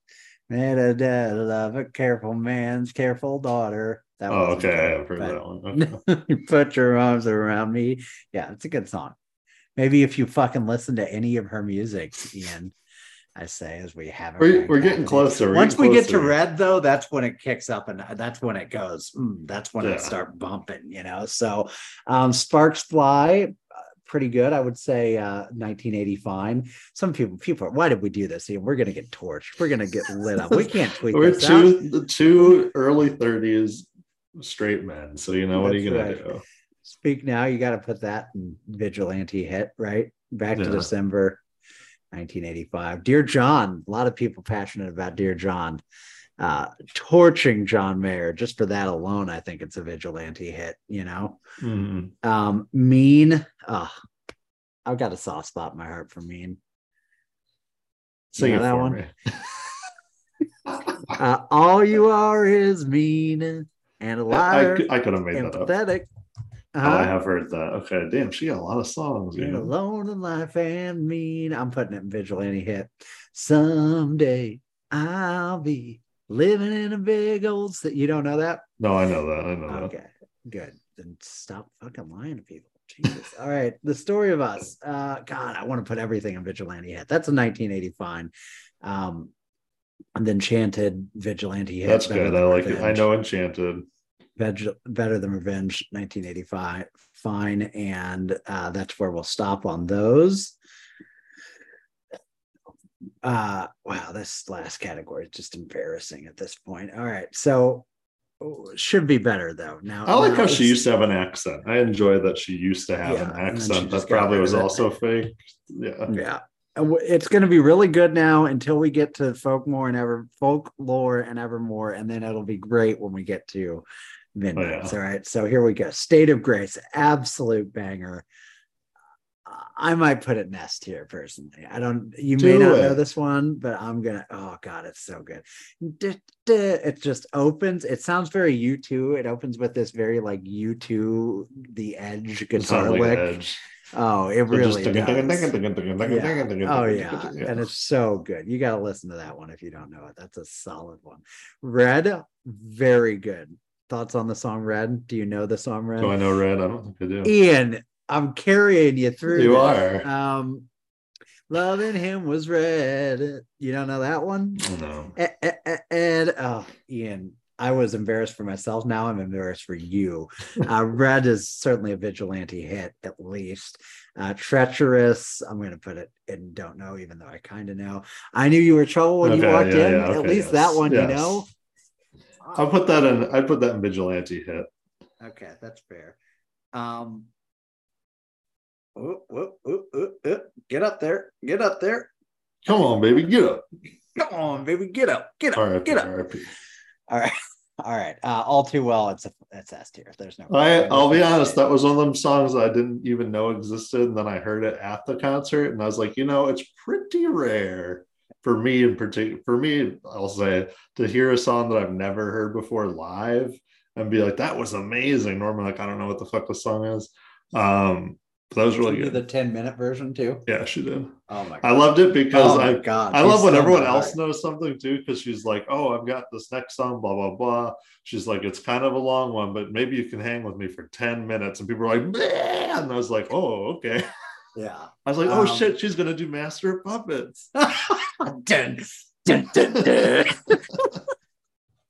Made a dead love a careful man's careful daughter. That Oh, okay. I've heard that one. Okay. Put your arms around me. Yeah, it's a good song. Maybe if you fucking listen to any of her music, Ian, I say as we have it. We're, we're getting closer. we're Once we getting get to red, though, that's when it kicks up and that's when it goes. mm, that's when Yeah. it start bumping, you know. So, um, Sparks Fly, uh, pretty good. I would say uh, 1980 fine. Some people, people, why did we do this? We're gonna get torched. We're gonna get lit up. We can't tweet We're this out. two, the two early 30s straight men. So, you know, what are you That's going to do? Speak now. You got to put that in vigilante hit, right? Back to December 1985. Dear John, a lot of people passionate about Dear John. Uh, torching John Mayer just for that alone, I think it's a vigilante hit, you know. Mhm. Um, mean, oh, I've got a soft spot in my heart for mean. Sing know that one? Uh, all you are is mean and a liar, I could have made that up. Empathetic. Oh, Uh-huh. I have heard that. Okay, damn, she got a lot of songs. You Being know? alone in life and mean. I'm putting it in vigilante hit. Someday I'll be living in a big old city. You don't know that? No, I know that. I know that. Okay, good. Then stop fucking lying to people. Jesus. All right. The story of us. Uh God, I want to put everything in vigilante hit. That's a 1980 fine. Um and then chanted vigilante hit. That's good. I like it. I know Enchanted. Veg- better than revenge 1985 fine and uh that's where we'll stop on those uh wow this last category is just embarrassing at this point all right so should be better though now I like now how she used to have an accent. I enjoy that she used to have Yeah, an and then she accent that probably was also fake. Yeah. yeah it's going to be really good now until we get to folklore and ever folklore and evermore and then it'll be great when we get to midnight yeah. all right so here we go state of grace absolute banger I might put it nest here personally. I don't. You may Do not know this one, but I'm gonna. Oh god, it's so good. It just opens. It sounds very U two. It opens with this very like U two, the Edge guitar like lick. Edge. Oh, it really does. Yeah. Oh yeah, and it's so good. You got to listen to that one if you don't know it. That's a solid one. Red, very good. Thoughts on the song Red? Do you know the song Red? Do I know Red? I don't think I do. Ian, I'm carrying you through. You this. are. Um, loving him was red. You don't know that one? No. Eh, eh, eh, And oh, Ian, I was embarrassed for myself. Now I'm embarrassed for you. Uh, red is certainly a vigilante hit, at least. Uh, treacherous. I'm going to put it in. Don't know, even though I kind of know. I knew you were trouble when you walked yeah, in. yeah, at least yes, that one, yes. you know. I'll put that in. I put that in vigilante hit. Okay, that's fair. Um, oh, oh, oh, oh, oh, get up there, get up there. Come on, baby, get up. Come on, baby, get up, get up, R.I.P. get up. R.I.P. All right. All right. Uh, all too well. It's a it's S tier. There's no. I, I'll be honest, that was one of them songs I didn't even know existed. And then I heard it at the concert and I was like, you know, it's pretty rare for me in particular. For me, I'll say to hear a song that I've never heard before live and be like, that was amazing. Normally, like, I don't know what the fuck the song is. Um, that was really Did you do good. the 10 minute version too. Yeah, she did. Oh my god. I loved it because oh I god. I she's love when so everyone else knows something too, because she's like, "Oh, I've got this next song, blah blah blah." She's like, "It's kind of a long one, but maybe you can hang with me for ten minutes." And people are like, "Man!" And I was like, "Oh, okay." Yeah. I was like, "Oh Um, shit, she's gonna do Master of Puppets." dun, dun, dun,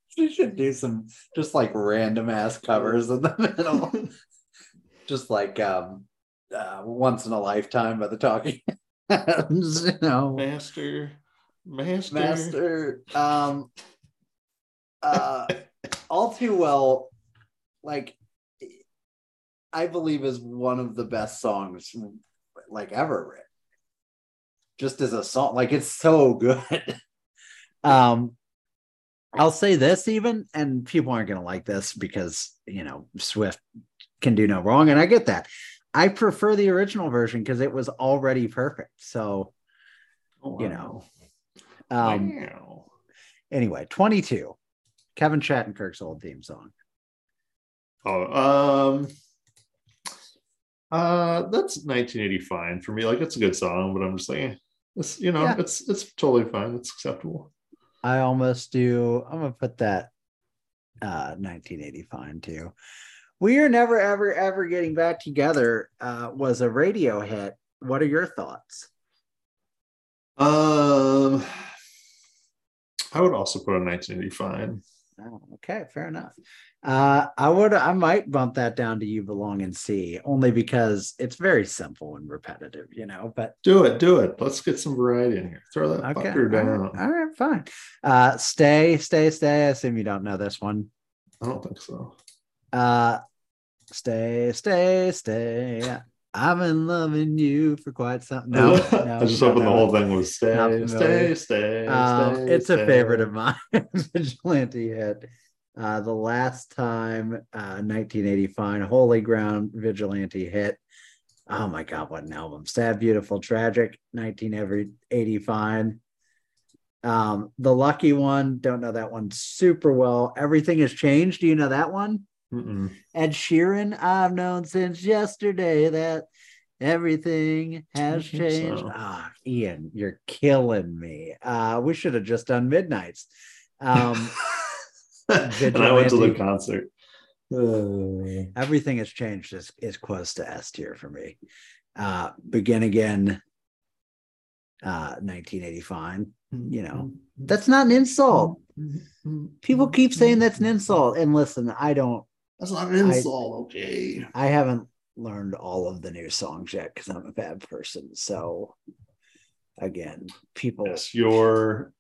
she should do some just like random ass covers in the middle. just like um uh, once in a lifetime by the talking you know Master, Master, master um uh all too well like i believe is one of the best songs like ever written. Just as a song like it's so good. Um i'll say this even and people aren't going to like this because you know swift can do no wrong and i get that. I prefer the original version because it was already perfect so Oh, you know, um wow. anyway 22 kevin shattenkirk's old theme song. Oh, um, uh, that's 1980 fine for me. Like, it's a good song, but I'm just saying, it's you know, Yeah. it's it's totally fine. It's acceptable. i almost do i'm gonna put that uh 1980 fine too we are never ever ever getting back together uh was a radio hit what are your thoughts Um, I would also put a 1980 fine. Oh, okay, fair enough. Uh, I would, I might bump that down to "You Belong in C," only because it's very simple and repetitive, you know. But Do it, do it. Let's get some variety in here. Throw that okay, fucker down. right, all right, fine. Uh, stay, stay, stay. I assume you don't know this one. I don't think so. Uh, stay, stay, stay. I've been loving you for quite some. No, no I just don't hoping the whole thing was stay, stay, stay. Um, stay, it's a favorite of mine. Vigilante hit. Uh, the last time, uh, 1985, Holy Ground Vigilante hit. Oh my God, what an album! Sad, beautiful, tragic. 1985. Um, the lucky one. Don't know that one super well. Everything has changed. Do you know that one? Mm-mm. Ed Sheeran. I've known since yesterday that everything has changed. so. Ah, Ian, you're killing me. Uh, we should have just done Midnights. Um, and I went to the concert. Uh, everything has changed is, is close to S tier for me. Uh, begin again. Uh, 1985. You know, that's not an insult. People keep saying that's an insult. And listen, I don't, That's not an insult, okay? I haven't learned all of the new songs yet because I'm a bad person. So again, people Yes, you're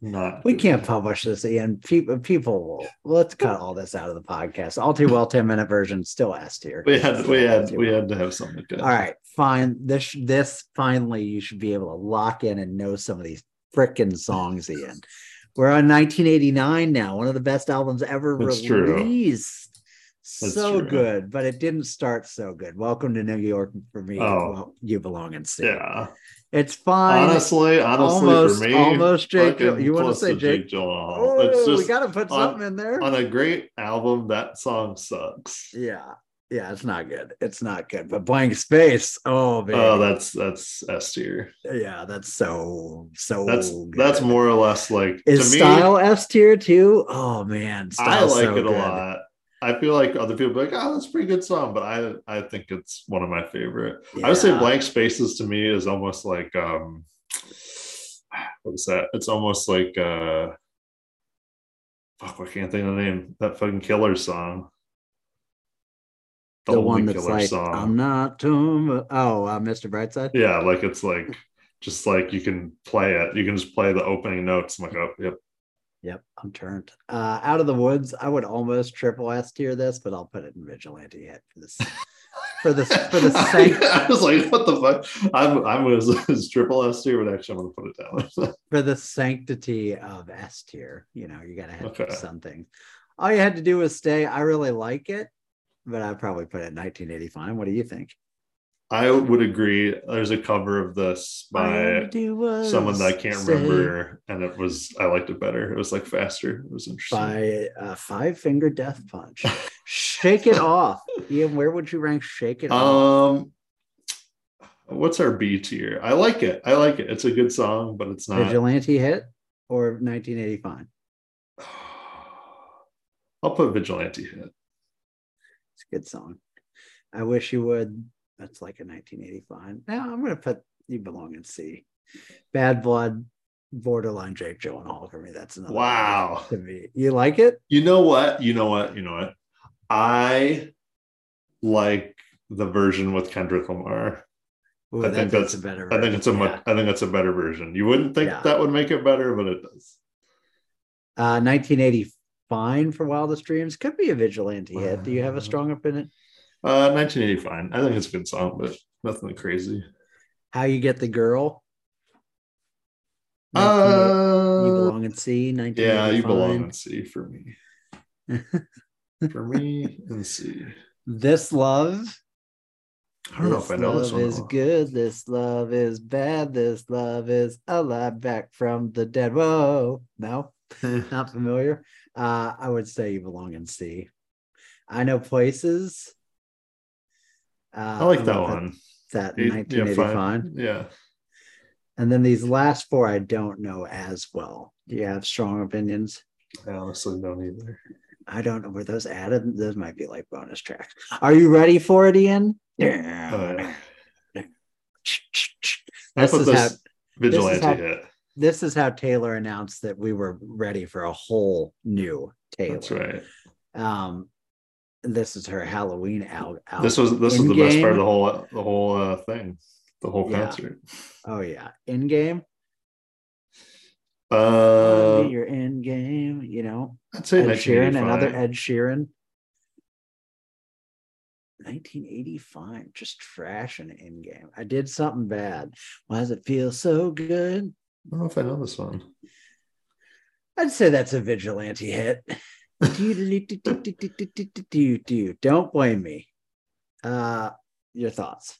not. we can't it. publish this and people people will let's cut all this out of the podcast. All too well 10 minute version still S tier. We had we had we well. had to have something good. all right, fine. This this finally you should be able to lock in and know some of these freaking songs Ian. We're on 1989 now, one of the best albums ever That's true. That's so true. good, but it didn't start so good. Welcome to New York for me. Oh. Well, you belong in C. Yeah. It's fine. Honestly, honestly, almost, for me, almost Jake. You want to say Jake? Gyllenhaal. Oh, it's we got to put on- something in there. on a great album. That song sucks. yeah, yeah, it's not good. It's not good. But blank space. Oh, oh man. Oh, that's that's S tier. yeah, that's so so. That's good. that's more or less like Is to me. style S tier too? Oh man, I like so it a lot. I feel like other people be like, oh, that's a pretty good song, but I I think it's one of my favorite. I would say Blank Spaces to me is almost like um what is that? It's almost like uh fuck, I can't think of the name. That fucking killer song. The, only one that's like, I'm not Tom. Oh, uh, Mr. Brightside. Yeah, like it's like just like you can play it. You can just play the opening notes. I'm like, oh, yep. Yep, I'm turned. Uh, out of the woods, I would almost triple S tier this, but I'll put it in vigilante hit for this. For the for the sake I was like, what the fuck? I'm I'm as, as triple S tier, but actually I'm gonna put it down. for the sanctity of S tier. You know, you gotta have Okay. something. all you had to do was stay. I really like it, but I'd probably put it in 1985. What do you think? I would agree. There's a cover of this All you had to by someone that I can't stay remember, and it was I liked it better. It was like faster. It was interesting. By uh, Five Finger Death Punch. Shake it off. Ian, where would you rank Shake It Off? Um, what's our B tier? I like it. I like it. It's a good song, but it's not. Vigilante hit or 1985? I'll put Vigilante hit. It's a good song. I wish you would. That's like a 1985. Now I'm going to put You Belong in C. Bad Blood, borderline Jake Gyllenhaal for me. That's another one Wow. to me. You like it? You know what? You know what? You know what? I like the version with Kendrick Lamar. Ooh, I that think that's- a better. I think it's a version, much, I think that's a better version. You wouldn't think Yeah. that would make it better, but it does. yeah. Uh, 1980 fine for Wildest Dreams could be a vigilante hit. Do you have a strong opinion? Uh 1980 fine. I think it's a good song, but nothing crazy. How you get the girl? Uh you belong in C. 1980 yeah, you belong in C for me. for me in C. This love. I don't know if I know this one. This love is good. This love is bad. This love is alive back from the dead. Whoa, no, not familiar. Uh, I would say you belong in C. I know places. Uh, I like that one. That Yeah, 1985. fine. Yeah. and then these last four I don't know as well. Do you have strong opinions? I honestly don't either. I don't know. Were those added? Those might be like bonus tracks. Are you ready for it, Ian? Yeah. Uh, This is how- vigilante how- hit. this is how Taylor announced that we were ready for a whole new Taylor. That's right. Um, this is her Halloween al- album. This was this was the best part of the whole the whole uh, thing, the whole Yeah. concert. Oh yeah, End Game. Uh, your End Game. You know, I'd say Ed Sheeran, another Ed Sheeran. 1985, just trash and End Game. I did something bad. Why does it feel so good? I don't know if I know this one. I'd say that's a vigilante hit. Don't blame me. Uh, your thoughts?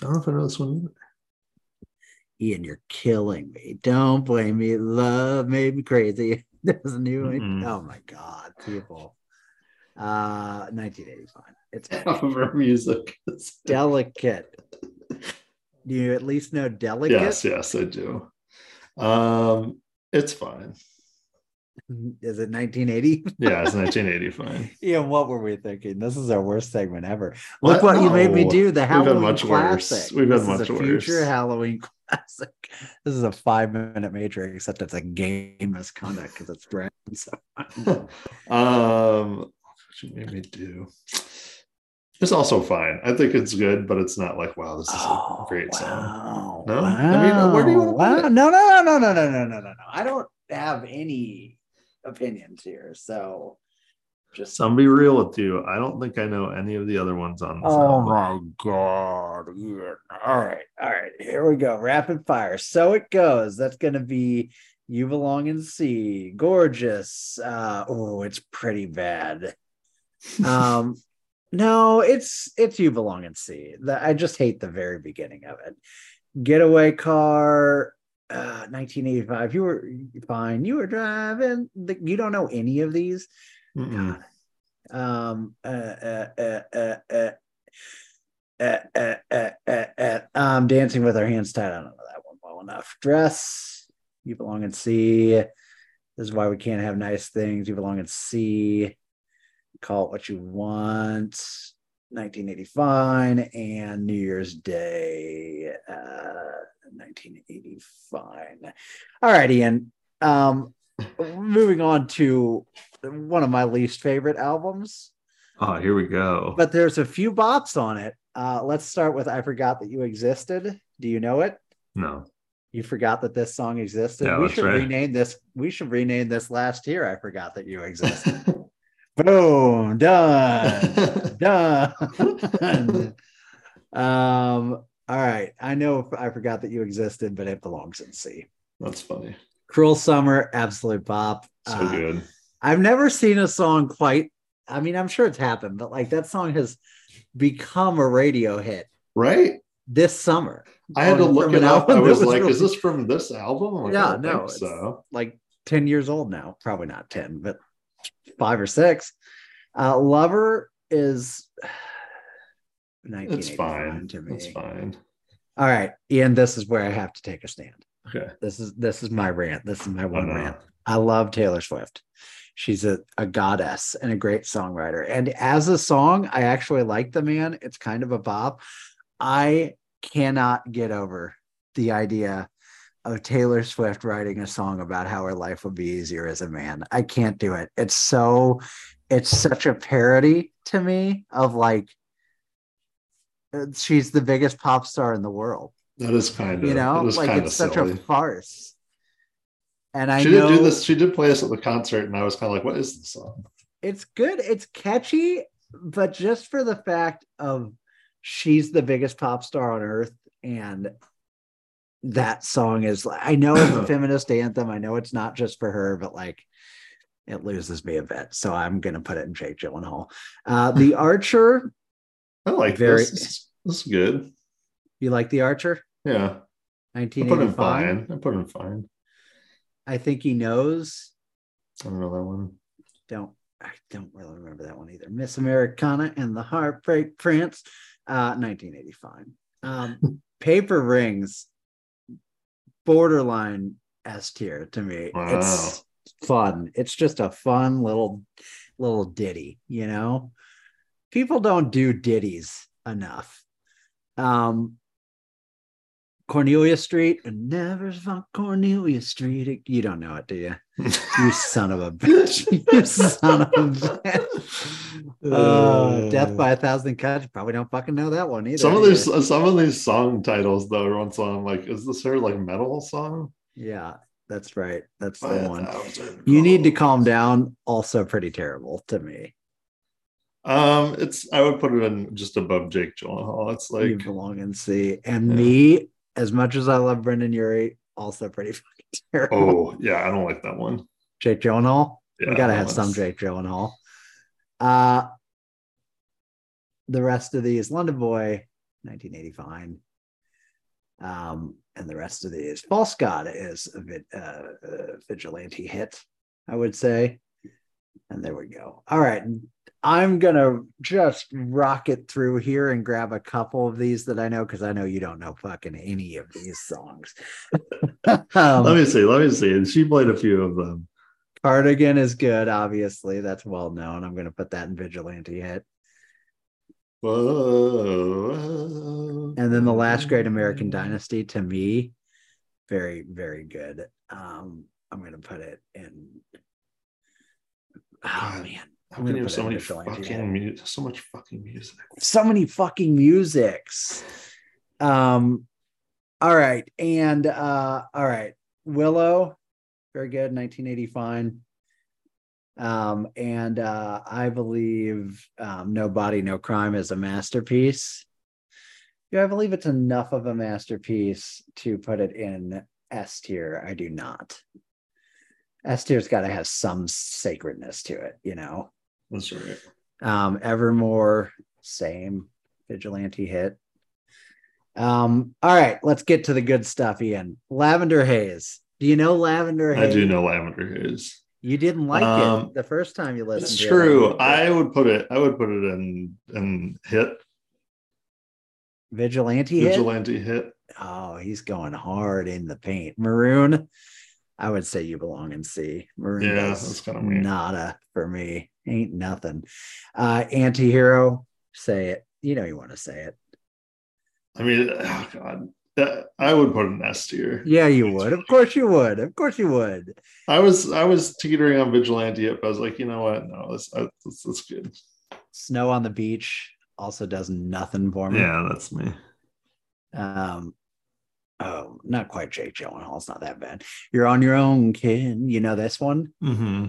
I don't know if I know this one either. Ian, you're killing me. Don't blame me. Love made me crazy. There's a new one. Mm-hmm. Oh my God, people. Uh, 1985. It's cover music. It's delicate. Do you at least know delicate? Yes, yes, I do. Um, it's fine. Is it 1980? Yeah, it's 1980 fine. Ian, what were we thinking? This is our worst segment ever. What? Look what you made me do. The Halloween We've much worse. classic. We've had much a future. Halloween classic. This is a five minute major, except it's a game misconduct because it's brand. So um, what you made me do? It's also fine. I think it's good, but it's not like wow, this is a great song. wow. I mean, where do you wanna put wow. No, no, no, no, no, no, no, no, no. I don't have any opinions here. So just So I'm be real with you. I don't think I know any of the other ones on this Oh album. my god. All right. All right. Here we go. Rapid fire. So it goes. That's gonna be you belong in C. Gorgeous. Uh oh, it's pretty bad. Um no, it's it's you belong in C. The, I just hate the very beginning of it. Getaway car. 1985. You were fine. You were driving. The, you don't know any of these. Mm-mm. God. Um. Uh. Uh. Uh. Uh. Uh, uh, uh, uh, uh, um, dancing with our hands tied. I don't know that one well enough. Dress, you belong in C. This is why we can't have nice things. You belong in C. Call it what you want. 1985 and New Year's Day. Uh, 1985. All right, Ian. Um, moving on to one of my least favorite albums, Oh, here we go. but there's a few bops on it. Uh, let's start with I Forgot That You Existed. Do you know it? no. You forgot that this song existed. Yeah, we should right. rename this. We should rename this last year. I forgot that you existed. Boom, done, done. um, all right. I know I forgot that you existed, but it belongs in C. That's funny. Cruel Summer, absolute pop. So Uh, good. I've never seen a song quite. I mean, I'm sure it's happened, but like that song has become a radio hit Right? this summer. I had to look it up. I was was like, really- is this from this album? Like, Yeah, no, it's- so. Like 10 years old now. Probably not 10, but five or six. Uh, Lover is It's fine. to me. It's fine. All right, Ian, this is where I have to take a stand. Okay. This is this is my rant. This is my Oh, one no. rant. I love Taylor Swift. She's a, a goddess and a great songwriter. And as a song, I actually like the man. It's kind of a bop. I cannot get over the idea of Taylor Swift writing a song about how her life would be easier as a man. I can't do it. It's so, it's such a parody to me of like, she's the biggest pop star in the world. That is kind of You know, it like it's such silly. a farce. And I she know did do this. She did play us at the concert, and I was kind of like, "What is this song?" it's good. It's catchy, but just for the fact of she's the biggest pop star on earth, and that song is. I know it's a feminist anthem. I know it's not just for her, but like it loses me a bit. So I'm gonna put it in Jake Gyllenhaal. Uh, the Archer. I like Very- this. This is, this is good. You like the Archer? Yeah, 1985. I put him fine. I put him fine. I think he knows. I don't know that one. don't I don't really remember that one either. Miss Americana and the Heartbreak Prince, uh, 1985. Um, Paper Rings, borderline S tier to me. It's fun. It's just a fun little little ditty, you know. People don't do ditties enough. Um, Cornelia Street, never fuck Cornelia Street. You don't know it, do you? You son of a bitch. You son of a bitch. Uh, Death by a Thousand Cuts. Probably don't fucking know that one either. some of these you? some of these song titles though every once in a while I'm like, is this her like metal song? Yeah, that's right. That's By the one. You need to calm down. Also, pretty terrible to me. Um, it's I would put it in just above Jake Gyllenhaal. It's you like belong in C. And Yeah. me, as much as I love Brendon Urie, also pretty fucking terrible. oh yeah, I don't like that one. Jake Gyllenhaal. Yeah, we gotta have some Jake Gyllenhaal. Uh the rest of these London Boy, 1985. Um, and the rest of these False God is a bit uh, uh vigilante hit, I would say. And there we go. All right. I'm gonna just rocket through here and grab a couple of these that I know because I know you don't know fucking any of these songs. um, let me see, let me see. And she played a few of them. Cardigan is good, obviously. That's well known. I'm going to put that in Vigilante hit. Whoa. And then the last great American Dynasty to me, very, very good. Um, I'm going to put it in. Oh, man. How I'm can you have so many fucking mu- so much fucking music? So many fucking musics. Um, all right. And, uh, all right. Willow, very good. 1985. Um, and uh, I believe um, No Body, No Crime is a masterpiece. Yeah, I believe it's enough of a masterpiece to put it in S tier. I do not. S tier's got to have some sacredness to it, you know. That's right. Um, Evermore, same vigilante hit. Um, all right, let's get to the good stuff, Ian. Lavender Haze. Do you know Lavender I Haze? do know Lavender Haze. You didn't like Um, it the first time you listened. It's true. It. I would put it. I would put it in in hit vigilante hit. vigilante hit. Oh, he's going hard in the paint. Maroon. I would say you belong in C. Maroon Yeah, that's kinda weird. nada for me. Ain't nothing. Uh anti-hero, say it. You know you want to say it. I mean, oh god, That- I would put an S tier. Yeah, you would. Of course you would. Of course you would. I was I was teetering on vigilante but I was like, you know what? No, this that's, that's good. Snow on the beach also does nothing for me. Yeah, that's me. Um, oh, not quite Jake Gyllenhaal. It's not that bad. You're on your own, kid. You know this one? Mm-hmm.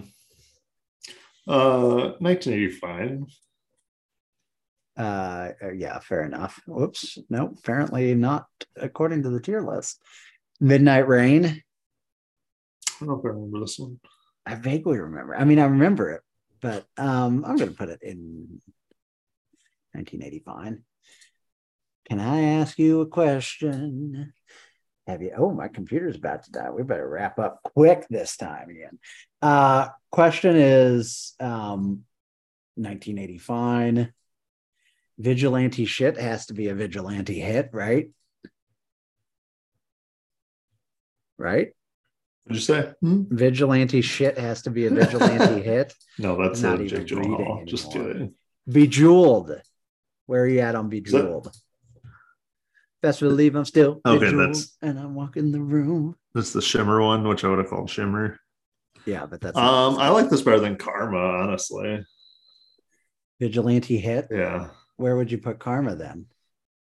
Uh, 1985. Uh, uh, yeah, fair enough. Whoops. No, apparently not according to the tier list. Midnight Rain. I don't know if I remember this one. I vaguely remember. I mean, I remember it, but um, I'm going to put it in 1985. Can I ask you a question? Have you? Oh, my computer's about to die. We better wrap up quick this time again. Uh, question is um, 1985. Vigilante shit has to be a vigilante hit, right? Right? What'd you say? Hmm? Vigilante shit has to be a vigilante hit. No, that's Not even Jake reading Just do it. Bejeweled. Where are you at on Bejeweled? Best believe I'm still Okay, bejeweled that's- and I'm walking the room. That's the Shimmer one, which I would have called Shimmer. Yeah, but that's Um, I like this better than Karma, honestly. vigilante hit. Yeah. Where would you put Karma then?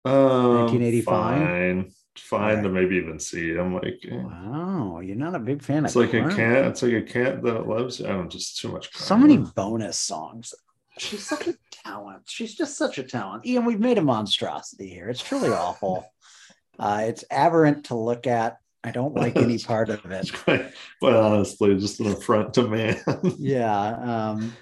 Um, 1985? Fine, fine to maybe even see. I'm like, eh. Wow, you're not a big fan of. it's of like a Karma. cat. It's like a cat that loves. I don't just too much. So many bonus songs. She's such a talent. She's just such a talent. Ian, we've made a monstrosity here. It's truly awful. Uh, it's aberrant to look at. I don't like any part of it. Quite, honestly, just an affront to man. yeah um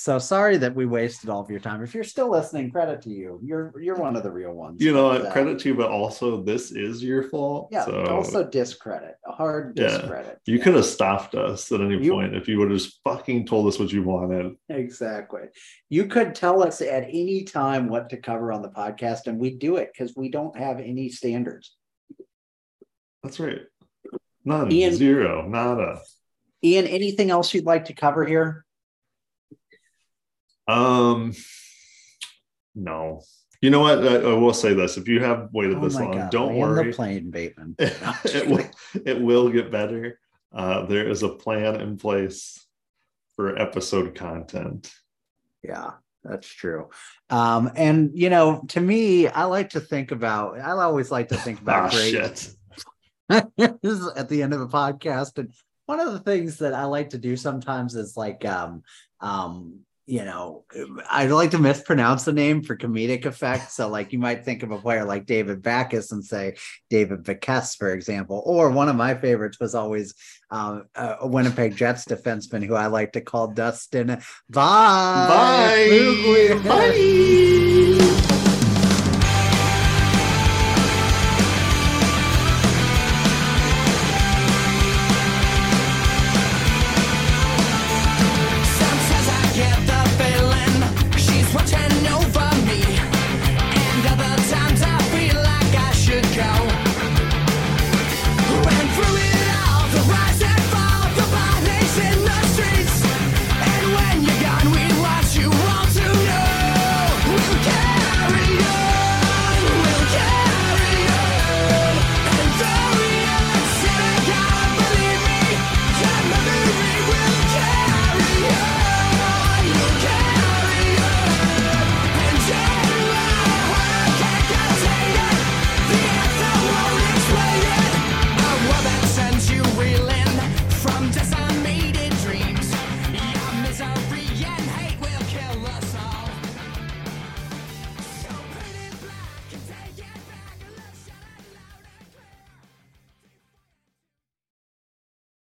so sorry that we wasted all of your time if you're still listening credit to you you're you're one of the real ones you know, credit to you, but also this is your fault. yeah so also discredit a hard Yeah. discredit you Yeah, could have stopped us at any You- point if you would have just fucking told us what you wanted. exactly you could tell us at any time what to cover on the podcast and we do it because we don't have any standards That's right. None, Ian- zero, nada. ian anything else you'd like to cover here Um, no. You know what? I, I will say this: if you have waited oh this long, god don't worry. the plane bateman it, will, it will get better. Uh, there is a plan in place for episode content. Yeah, that's true. Um, and you know, to me, I like to think about. I always like to think about great shit. at the end of a podcast. And one of the things that I like to do sometimes is like, um, um, you know, I like to mispronounce the name for comedic effect. So, like, you might think of a player like David Backes and say David Backus, for example. Or one of my favorites was always um, a Winnipeg Jets defenseman who I like to call Dustin. Bye. Bye. Bye.